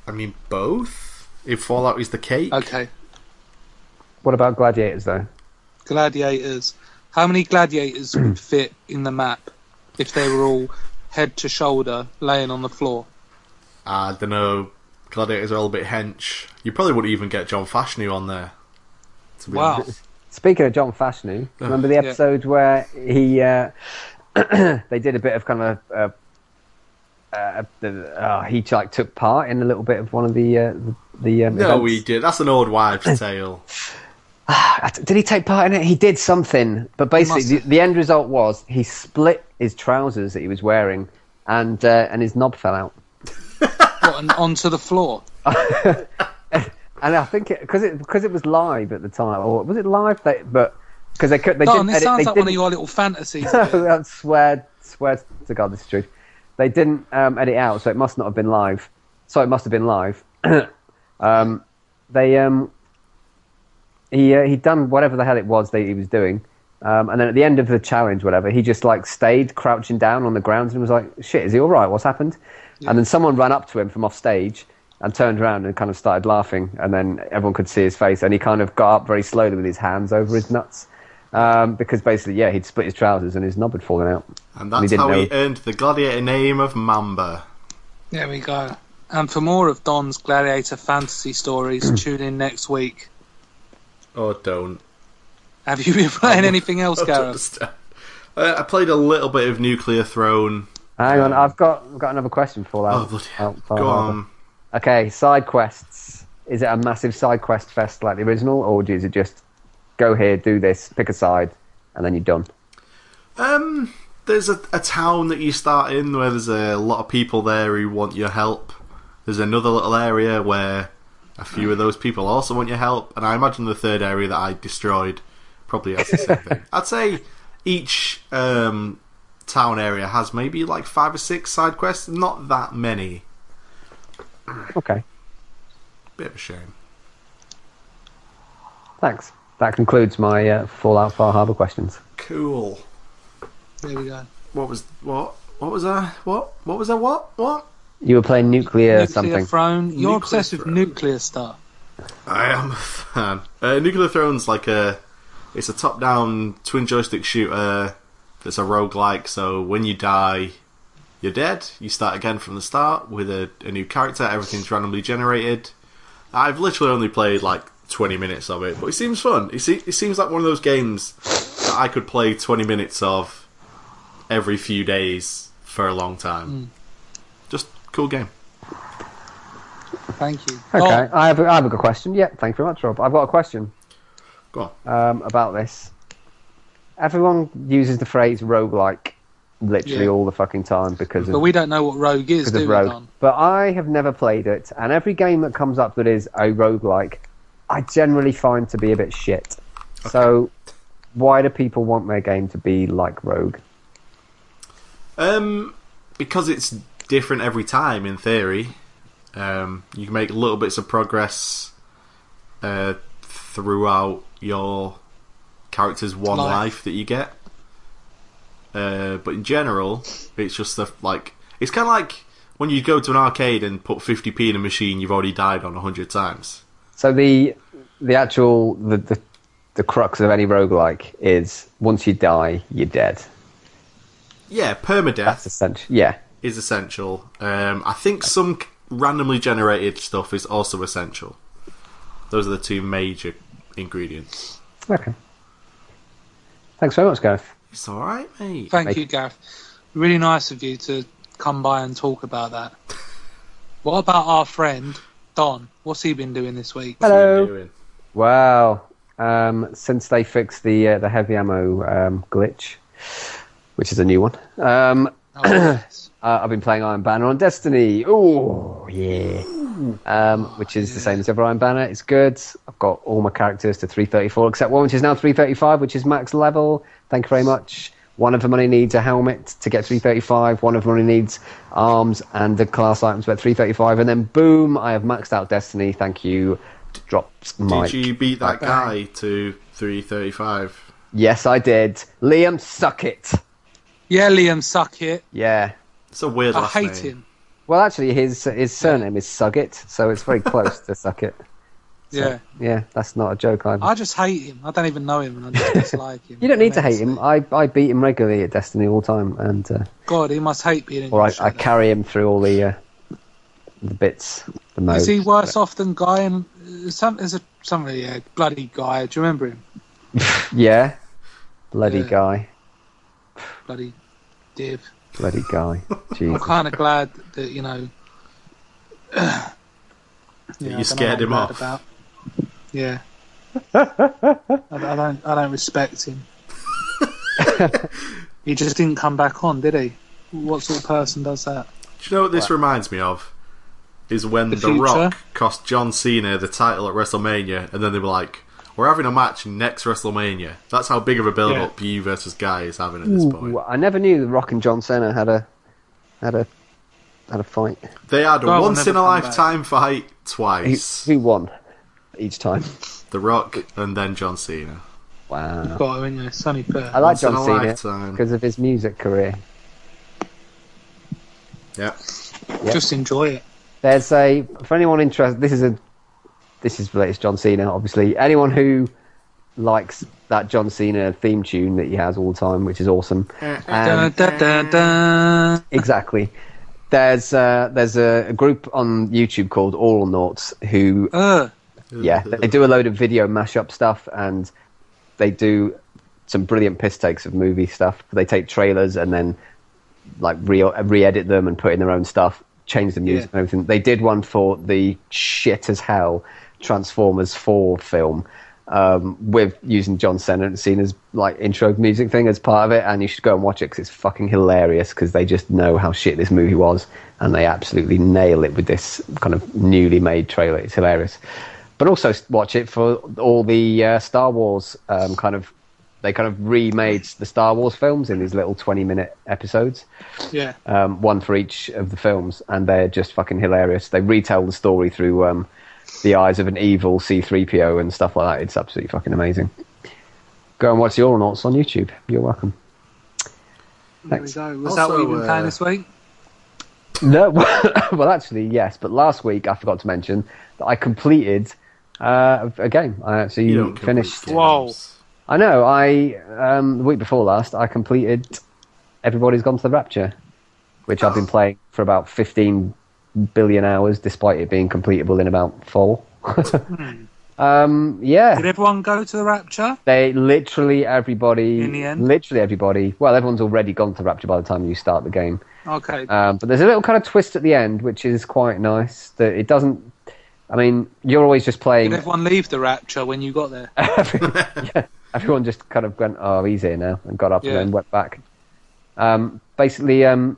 Speaker 3: I mean, both. If Fallout is the cake,
Speaker 1: Okay.
Speaker 2: What about gladiators though?
Speaker 1: Gladiators. How many gladiators would fit in the map if they were all head to shoulder laying on the floor?
Speaker 3: I don't know. Gladiators are all a bit hench. You probably wouldn't even get John Fashanu on there.
Speaker 1: Wow.
Speaker 3: honest.
Speaker 2: Speaking of John Fashanu, remember the
Speaker 1: Yeah.
Speaker 2: episode where he uh, they did a bit of kind of a, a, uh, the, uh, he like took part in a little bit of one of the uh, the, the um,
Speaker 3: No,
Speaker 2: events.
Speaker 3: we did. That's an old wives' tale.
Speaker 2: Did he take part in it? He did something, but basically the, the end result was he split his trousers that he was wearing, and uh, and his knob fell out.
Speaker 1: What, and onto the floor?
Speaker 2: And I think it because it because it, was live at the time, or was it live? They, but because they could they
Speaker 1: Don,
Speaker 2: didn't
Speaker 1: this sounds
Speaker 2: they
Speaker 1: like one of your little fantasies.
Speaker 2: I swear, swear to God, this is true. They didn't um, edit out, so it must not have been live. So it must have been live. um, they um, he uh, he'd done whatever the hell it was that he was doing, um, and then at the end of the challenge, whatever, he just like stayed crouching down on the ground and was like, "Shit, is he all right? What's happened?" And then someone ran up to him from off stage and turned around and kind of started laughing, and then everyone could see his face, and he kind of got up very slowly with his hands over his nuts. Um, because basically, yeah, he'd split his trousers and his knob had fallen out.
Speaker 3: And
Speaker 2: And he
Speaker 3: that's how
Speaker 2: know.
Speaker 3: he earned the gladiator name of Mamba.
Speaker 1: There we go. And for more of Don's gladiator fantasy stories, tune in next week.
Speaker 3: Oh, don't.
Speaker 1: Have you been playing anything else, Gareth?
Speaker 3: understand. Uh, I played a little bit of Nuclear Throne.
Speaker 2: Hang on, I've got I've got another question for that.
Speaker 3: Oh, bloody hell. Go on.
Speaker 2: Okay, side quests. Is it a massive side quest fest like the original, or is it just go here, do this, pick a side, and then you're done?
Speaker 3: Um, there's a, a town that you start in where there's a lot of people there who want your help. There's another little area where a few of those people also want your help, and I imagine the third area that I destroyed probably has the same thing. I'd say each um, town area has maybe like five or six side quests, not that many.
Speaker 2: Okay,
Speaker 3: Bit of a shame.
Speaker 2: thanks. That concludes my uh, Fallout Far Harbor questions.
Speaker 3: Cool.
Speaker 1: There we go.
Speaker 3: What was what? What was that? What? What was that? What? What?
Speaker 2: You were playing nuclear,
Speaker 1: nuclear
Speaker 2: something.
Speaker 1: throne. You're
Speaker 3: Nuclear
Speaker 1: obsessed with nuclear stuff.
Speaker 3: I am a fan. Uh, Nuclear Throne's like a it's a top-down twin joystick shooter that's a roguelike. So when you die, you're dead. You start again from the start with a, a new character. Everything's randomly generated. I've literally only played like 20 minutes of it, but it seems fun. It, se- it seems like one of those games that I could play 20 minutes of every few days for a long time. Just cool game.
Speaker 1: Thank you.
Speaker 2: Okay,
Speaker 1: Oh,
Speaker 2: I have a, I have a good question. Yeah, thank you very much, Rob. I've got a question
Speaker 3: Go on.
Speaker 2: um, about this. Everyone uses the phrase roguelike literally
Speaker 1: Yeah.
Speaker 2: all the fucking time because
Speaker 1: but
Speaker 2: of,
Speaker 1: we don't know what Rogue is, do
Speaker 2: of
Speaker 1: we, Don?
Speaker 2: But I have never played it, and every game that comes up that is a roguelike, I generally find to be a bit shit. So, why do people want their game to be like Rogue?
Speaker 3: Um, because it's different every time. In theory, um, you can make little bits of progress uh, throughout your character's one
Speaker 1: Life.
Speaker 3: life, that you get. Uh, but in general, it's just the like it's kind of like when you go to an arcade and put 50p in a machine you've already died on 100 times.
Speaker 2: So the the actual the, the the crux of any roguelike is once you die, you're dead.
Speaker 3: Yeah, permadeath
Speaker 2: That's essential. Yeah.
Speaker 3: is essential. Um, I think some randomly generated stuff is also essential. Those are the two major ingredients.
Speaker 2: Okay. Thanks very much, Gareth.
Speaker 3: It's all right, mate.
Speaker 1: Thank
Speaker 2: Thank
Speaker 1: you, Gareth. Really nice of you to come by and talk about that. What about our friend Don? What's he been doing this week?
Speaker 3: What's
Speaker 2: Hello.
Speaker 3: doing?
Speaker 2: Well, um, since they fixed the uh, the heavy ammo um, glitch, which is a new one, um,
Speaker 1: Oh, yes.
Speaker 2: uh, I've been playing Iron Banner on Destiny. Oh yeah, um, which is the same as every Iron Banner. It's good. I've got all my characters to 334 except one, which is now 335, which is max level. Thank you very much. One of them only needs a helmet to get 335. One of them only needs arms and the class items at 335. And then boom, I have maxed out Destiny. Thank you. Drops Mike.
Speaker 3: Did you beat that
Speaker 1: Bye.
Speaker 3: guy to 335?
Speaker 2: Yes, I did. Liam, suck it.
Speaker 1: yeah, Liam, suck it.
Speaker 2: Yeah.
Speaker 3: It's a weird
Speaker 1: I
Speaker 3: last
Speaker 1: hate
Speaker 3: name.
Speaker 1: him.
Speaker 2: Well, actually, his his surname is Suggit, so it's very close to suck it. So,
Speaker 1: Yeah,
Speaker 2: Yeah, that's not a joke either.
Speaker 1: I just hate him. I don't even know him, and I just dislike him.
Speaker 2: you don't need to hate him. I, I beat him regularly at Destiny all the time, and uh,
Speaker 1: God, he must hate being in
Speaker 2: or I, I carry him through all the uh, the bits, the modes.
Speaker 1: Is he worse off than Guy? And uh, some is a some yeah, bloody Guy. Do you remember him?
Speaker 2: Yeah, bloody
Speaker 1: Yeah.
Speaker 2: guy,
Speaker 1: Bloody div.
Speaker 2: Bloody guy.
Speaker 1: I'm kind of glad that you know. yeah, know
Speaker 3: you scared him off.
Speaker 1: About. Yeah. I, I don't. I don't respect him. he just didn't come back on, did he? What sort of person does that?
Speaker 3: Do you know what this reminds me of? Is when
Speaker 1: The
Speaker 3: The. Rock cost John Cena the title at WrestleMania, and then they were like, "We're having a match next WrestleMania." That's how big of a build-up you versus Guy is having at this point.
Speaker 2: I never knew that Rock and John Cena had a had a had a fight.
Speaker 3: They had a
Speaker 1: Guy
Speaker 3: once
Speaker 1: never
Speaker 3: in a
Speaker 1: come back.
Speaker 3: lifetime fight
Speaker 2: Who,
Speaker 3: twice.
Speaker 2: who won each time?
Speaker 3: The Rock and then John Cena.
Speaker 2: Wow.
Speaker 1: Got him, isn't you? Sonny
Speaker 2: I like
Speaker 3: Once
Speaker 2: John Cena
Speaker 3: lifetime.
Speaker 2: because of his music career.
Speaker 3: Yeah.
Speaker 1: Just enjoy it.
Speaker 2: There's a for anyone interested. This is a this is the latest John Cena, obviously. Anyone who likes that John Cena theme tune that he has all the time, which is awesome.
Speaker 1: Dun, dun, dun, dun.
Speaker 2: exactly. There's uh, there's a, a group on YouTube called Auralnauts who
Speaker 1: Uh,
Speaker 2: yeah they do a load of video mashup stuff and they do some brilliant piss takes of movie stuff. They take trailers and then like re re-edit them and put in their own stuff, change the music
Speaker 1: Yeah.
Speaker 2: and everything. They did one for the shit as hell Transformers 4 film um, with using John Cena and Cena's like intro music thing as part of it, and you should go and watch it because it's fucking hilarious because they just know how shit this movie was and they absolutely nail it with this kind of newly made trailer. It's hilarious. But also watch it for all the uh, Star Wars um, kind of. They kind of remade the Star Wars films in these little twenty-minute episodes
Speaker 1: yeah.
Speaker 2: um, one for each of the films, and they're just fucking hilarious. They retell the story through um, the eyes of an evil C3PO and stuff like that. It's absolutely fucking amazing. Go and watch the Auralnauts on YouTube. You're welcome.
Speaker 1: There we
Speaker 2: Thanks.
Speaker 1: go. Was that what
Speaker 3: Also,
Speaker 1: you've been playing
Speaker 3: uh,
Speaker 1: this week?
Speaker 2: No, well, actually, yes. But last week I forgot to mention that I completed uh, a game. I actually
Speaker 3: You
Speaker 2: finished.
Speaker 3: games.
Speaker 1: Whoa.
Speaker 2: I know. I um, the week before last I completed. Everybody's gone to the Rapture, which I've been playing for about 15 billion hours, despite it being completable in about four. Um, yeah,
Speaker 1: Did everyone go to the Rapture?
Speaker 2: they literally everybody,
Speaker 1: In the end?
Speaker 2: literally everybody. Well, everyone's already gone to Rapture by the time you start the game.
Speaker 1: Okay.
Speaker 2: Um, but there's a little kind of twist at the end, which is quite nice. That it doesn't. I mean, you're always just playing.
Speaker 1: Did everyone leave the Rapture when you got there?
Speaker 2: yeah, everyone just kind of went, "Oh, he's here now," and got up
Speaker 1: Yeah.
Speaker 2: and then went back. Um, basically, um,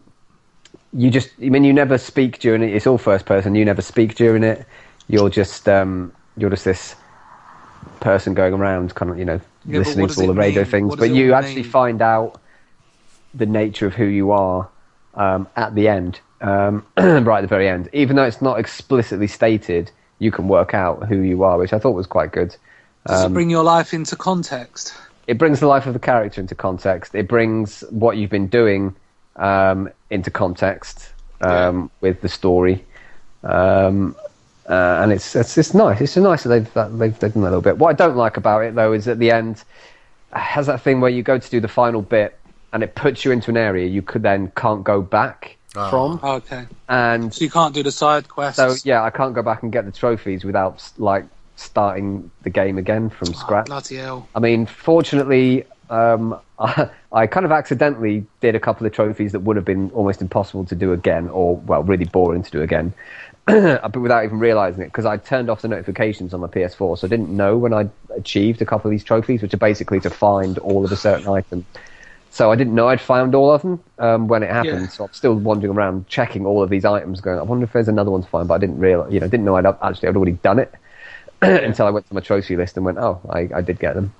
Speaker 2: you just, I mean, you never speak during it. It's all first person. You never speak during it. You're just, um, you're just this person going around, kind of, you know,
Speaker 1: Yeah,
Speaker 2: listening to all the radio
Speaker 1: mean?
Speaker 2: things. But you actually
Speaker 1: mean?
Speaker 2: find out the nature of who you are um, at the end, um, right at the very end. Even though it's not explicitly stated, you can work out who you are, which I thought was quite good.
Speaker 1: Does
Speaker 2: Um,
Speaker 1: it bring your life into context?
Speaker 2: it brings the life of the character into context. It brings what you've been doing um, into context um, with the story, um, uh, and it's, it's it's nice. It's nice that they've that they've, they've done that a little bit. What I don't like about it though is at the end it has that thing where you go to do the final bit and it puts you into an area you could then can't go back
Speaker 3: Oh.
Speaker 2: from,
Speaker 1: Okay.
Speaker 2: and
Speaker 1: So you can't do the side quests.
Speaker 2: so yeah, I can't go back and get the trophies without like starting the game again from
Speaker 1: Oh,
Speaker 2: scratch.
Speaker 1: bloody hell.
Speaker 2: I mean, fortunately, um, I, I kind of accidentally did a couple of trophies that would have been almost impossible to do again, or well, really boring to do again, but without even realizing it because I turned off the notifications on my PS4, so I didn't know when I achieved a couple of these trophies, which are basically to find all of a certain item. So I didn't know I'd found all of them um, when it happened.
Speaker 1: Yeah.
Speaker 2: So I'm still wandering around checking all of these items, going, I wonder if there's another one to find. But I didn't realize, you know, didn't know I'd actually I'd already done it until I went to my trophy list and went, oh, I, I did get them.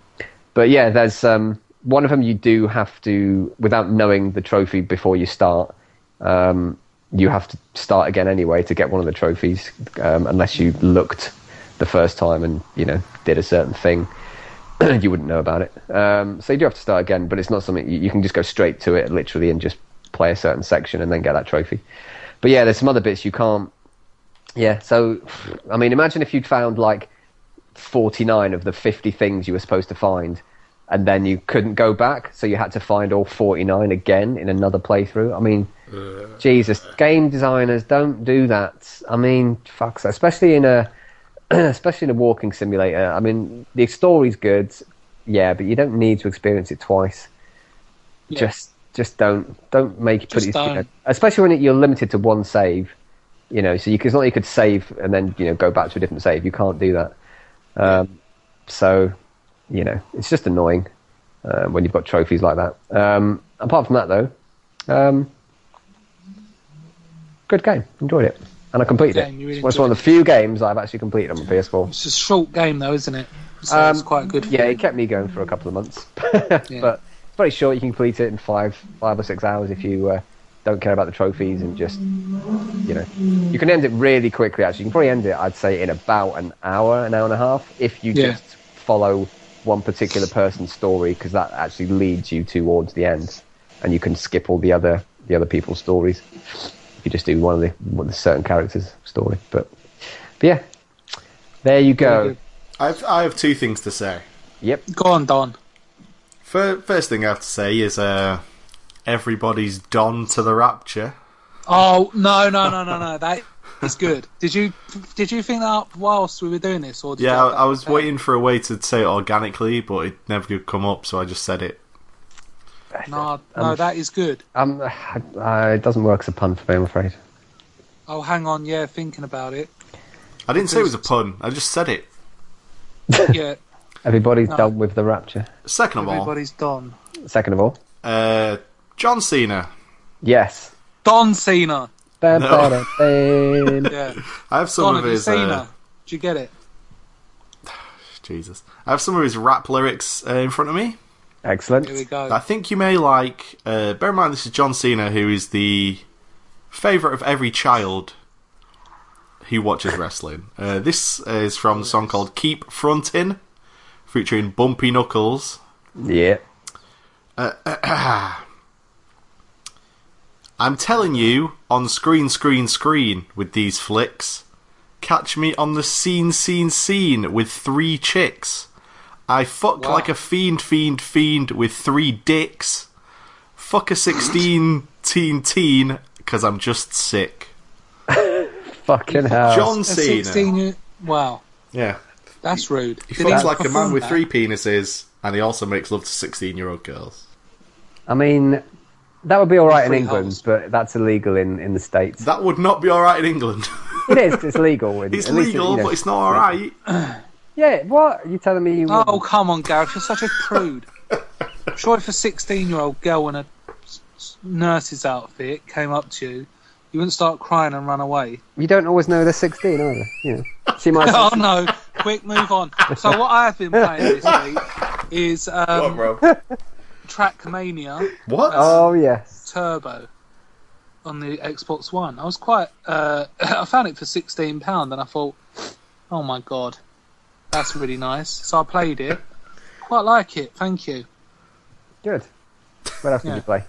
Speaker 2: But yeah, there's um, one of them you do have to, without knowing the trophy before you start, um, you have to start again anyway to get one of the trophies, um, unless you looked the first time and you know did a certain thing. you wouldn't know about it. Um, so you do have to start again, but it's not something you, you can just go straight to it, literally, and just play a certain section and then get that trophy. But yeah, there's some other bits you can't. Yeah, so I mean, imagine if you'd found like 49 of the 50 things you were supposed to find, and then you couldn't go back, so you had to find all 49 again in another playthrough. I mean, Jesus, game designers don't do that. I mean, fuck, especially in a especially in a walking simulator. I mean, the story's good, yeah, but you don't need to experience it twice.
Speaker 1: Yeah.
Speaker 2: Just, just don't, don't make it put it. you know, especially when it, you're limited to one save. You know, so you can, it's not like you could save and then you know go back to a different save. You can't do that. Um, so, you know, it's just annoying uh, when you've got trophies like that. Um, apart from that, though, um, good game. Enjoyed it, and I completed
Speaker 1: Game,
Speaker 2: it.
Speaker 1: really
Speaker 2: it's one of the few games I've actually completed on my PS4.
Speaker 1: It's a short game though, isn't it? So
Speaker 2: Um,
Speaker 1: it's quite good.
Speaker 2: Yeah, it kept me going for a couple of months, but it's very short. You can complete it in five, five or six hours if you uh, don't care about the trophies and just, you know, you can end it really quickly. Actually, you can probably end it, I'd say, in about an hour, an hour and a half, if you
Speaker 1: Yeah.
Speaker 2: just follow one particular person's story, because that actually leads you towards the end, and you can skip all the other the other people's stories if you just do one of the one of the certain characters' story. But, but yeah, there you go.
Speaker 3: I've, I have two things to say.
Speaker 2: Yep.
Speaker 1: Go on, Don.
Speaker 3: First thing I have to say is uh, everybody's done to the rapture.
Speaker 1: Oh no no no no no! That is good. Did you did you think that up whilst we were doing this, or did
Speaker 3: Yeah,
Speaker 1: you
Speaker 3: I, I was
Speaker 1: prepared?
Speaker 3: waiting for a way to say it organically, but it never could come up, so I just said it.
Speaker 1: No, no, that is good.
Speaker 2: Um, uh, it doesn't work as a pun for me, I'm afraid.
Speaker 1: Oh, hang on, yeah, thinking about it.
Speaker 3: I didn't say it was a pun. I just said it.
Speaker 1: Yeah,
Speaker 2: Everybody's
Speaker 1: No.
Speaker 2: done with the rapture.
Speaker 3: Second of all,
Speaker 1: everybody's done.
Speaker 2: Second of all,
Speaker 3: uh, John Cena.
Speaker 2: yes.
Speaker 1: Don Cena.
Speaker 2: Ba-
Speaker 3: No.
Speaker 2: ba- da-
Speaker 1: Yeah,
Speaker 3: I have some
Speaker 1: Don,
Speaker 3: of
Speaker 1: have
Speaker 3: his.
Speaker 1: seen
Speaker 3: Uh,
Speaker 1: her? Did you get it?
Speaker 3: Jesus, I have some of his rap lyrics uh, in front of me.
Speaker 2: Excellent.
Speaker 1: Here we go.
Speaker 3: I think you may like. Uh, bear in mind, this is John Cena, who is the favorite of every child who watches wrestling. Uh, this is from the song called "Keep Frontin'," featuring Bumpy Knuckles.
Speaker 2: Yeah.
Speaker 3: I'm telling you, on screen, screen, screen with these flicks. Catch me on the scene, scene, scene with three chicks. I fuck
Speaker 1: Wow.
Speaker 3: like a fiend, fiend, fiend with three dicks. Fuck a 16 teen teen, because I'm just sick.
Speaker 2: Fucking hell.
Speaker 3: John
Speaker 1: A
Speaker 3: Cena.
Speaker 1: 16 year- Wow.
Speaker 3: Yeah.
Speaker 1: That's rude.
Speaker 3: He
Speaker 1: Did
Speaker 3: fucks like a
Speaker 1: perform
Speaker 3: man with
Speaker 1: that?
Speaker 3: three penises, and he also makes love to sixteen-year-old girls.
Speaker 2: I mean, that would be all right in England,
Speaker 1: holes.
Speaker 2: but that's illegal in, in the states.
Speaker 3: That would not be all right in England.
Speaker 2: It is. It's legal. In,
Speaker 3: it's
Speaker 2: at least,
Speaker 3: legal,
Speaker 2: you know,
Speaker 3: but it's not all right.
Speaker 2: Yeah. What? Are You telling me? You
Speaker 1: Oh,
Speaker 2: wouldn't?
Speaker 1: come on, Gareth. You're such a prude. Sure, if a 16 year old girl in a s- s- nurse's outfit came up to you, you wouldn't start crying and run away.
Speaker 2: You don't always know they're 16 either. You know. She might.
Speaker 1: oh, no. Quick, move on. So, what I have been playing this week is
Speaker 3: What,
Speaker 1: um,
Speaker 3: bro?
Speaker 1: Trackmania
Speaker 3: What?
Speaker 2: Oh yes.
Speaker 1: Turbo on the Xbox One. I was quite. Uh, I found it for £16 and I thought, oh my god, that's really nice. So, I played it. Quite like it. Thank you.
Speaker 2: Good. What else did
Speaker 1: Yeah.
Speaker 2: you play?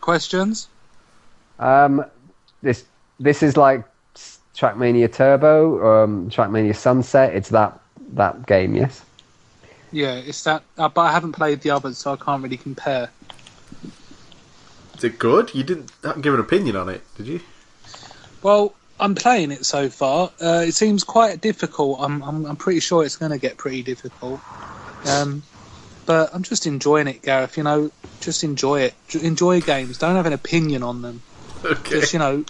Speaker 1: Questions?
Speaker 2: Um, this this is like s- Trackmania Turbo, um, Trackmania Sunset. It's that that game, yes.
Speaker 1: Yeah, it's that. Uh, but I haven't played the others, so I can't really compare.
Speaker 3: Is it good? You didn't give an opinion on it, did you?
Speaker 1: Well, I'm playing it so far. Uh, it seems quite difficult. I'm, I'm, I'm pretty sure it's going to get pretty difficult. Um, but I'm just enjoying it, Gareth. You know, just enjoy it. J- Enjoy games. Don't have an opinion on them.
Speaker 3: Okay.
Speaker 1: Just you know,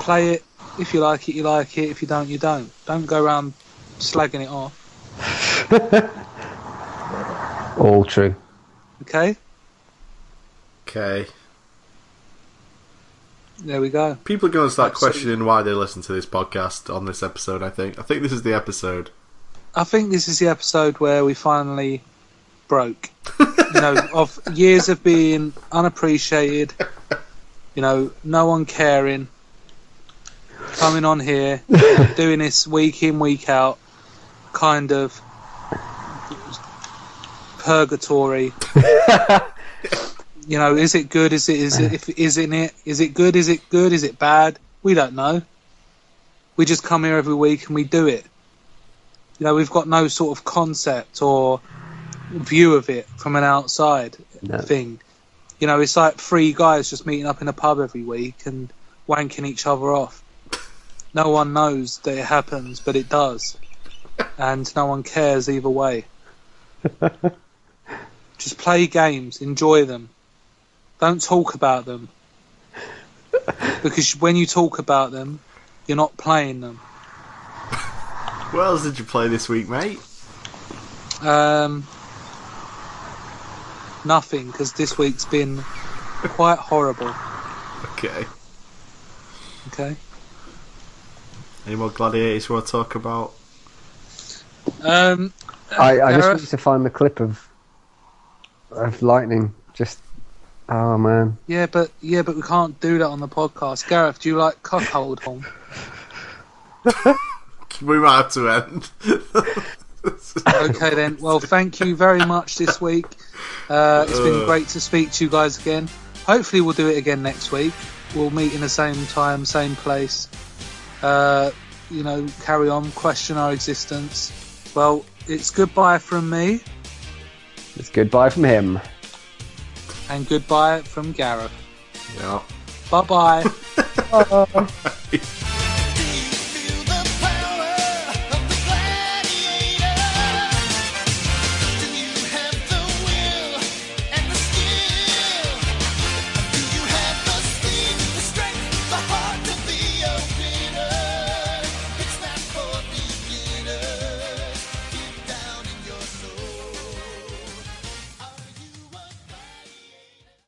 Speaker 1: play it. If you like it, you like it. If you don't, you don't. Don't go around slagging it off.
Speaker 2: All true.
Speaker 1: Okay,
Speaker 3: Okay.
Speaker 1: there we go.
Speaker 3: People are going to start
Speaker 1: Absolutely.
Speaker 3: questioning why they listen to this podcast on this episode. I think. I think this is the episode.
Speaker 1: I think this is the episode where we finally broke. you know, of years of being unappreciated, you know, no one caring, coming on here, doing this week in, week out, kind of purgatory. you know, is it good? Is it? Is it? If, isn't it? Is it good? Is it good? Is it bad? We don't know. We just come here every week and we do it. You know, we've got no sort of concept or view of it from an outside
Speaker 2: No.
Speaker 1: thing. You know, it's like three guys just meeting up in a pub every week and wanking each other off. No one knows that it happens, but it does. And no one cares either way. just play games, enjoy them. Don't talk about them. Because when you talk about them, you're not playing them.
Speaker 3: What else did you play this week, mate?
Speaker 1: Um, nothing, because this week's been quite horrible.
Speaker 3: Okay.
Speaker 1: Okay.
Speaker 3: Any more gladiators you want to talk about?
Speaker 2: I,
Speaker 1: Um,
Speaker 2: I just
Speaker 1: Gareth?
Speaker 2: need to find the clip of of lightning. Just oh man,
Speaker 1: yeah, but yeah, but we can't do that on the podcast. Gareth, do you like cuckold horn?
Speaker 3: We might have to end.
Speaker 1: Okay then. Well, thank you very much this week. Uh, it's been
Speaker 3: Uh.
Speaker 1: great to speak to you guys again. Hopefully, we'll do it again next week. We'll meet in the same time, same place. Uh, you know, carry on, question our existence. Well, it's goodbye from me
Speaker 2: it's goodbye from him.
Speaker 1: and goodbye from Gareth.
Speaker 3: yeah.
Speaker 1: Bye bye.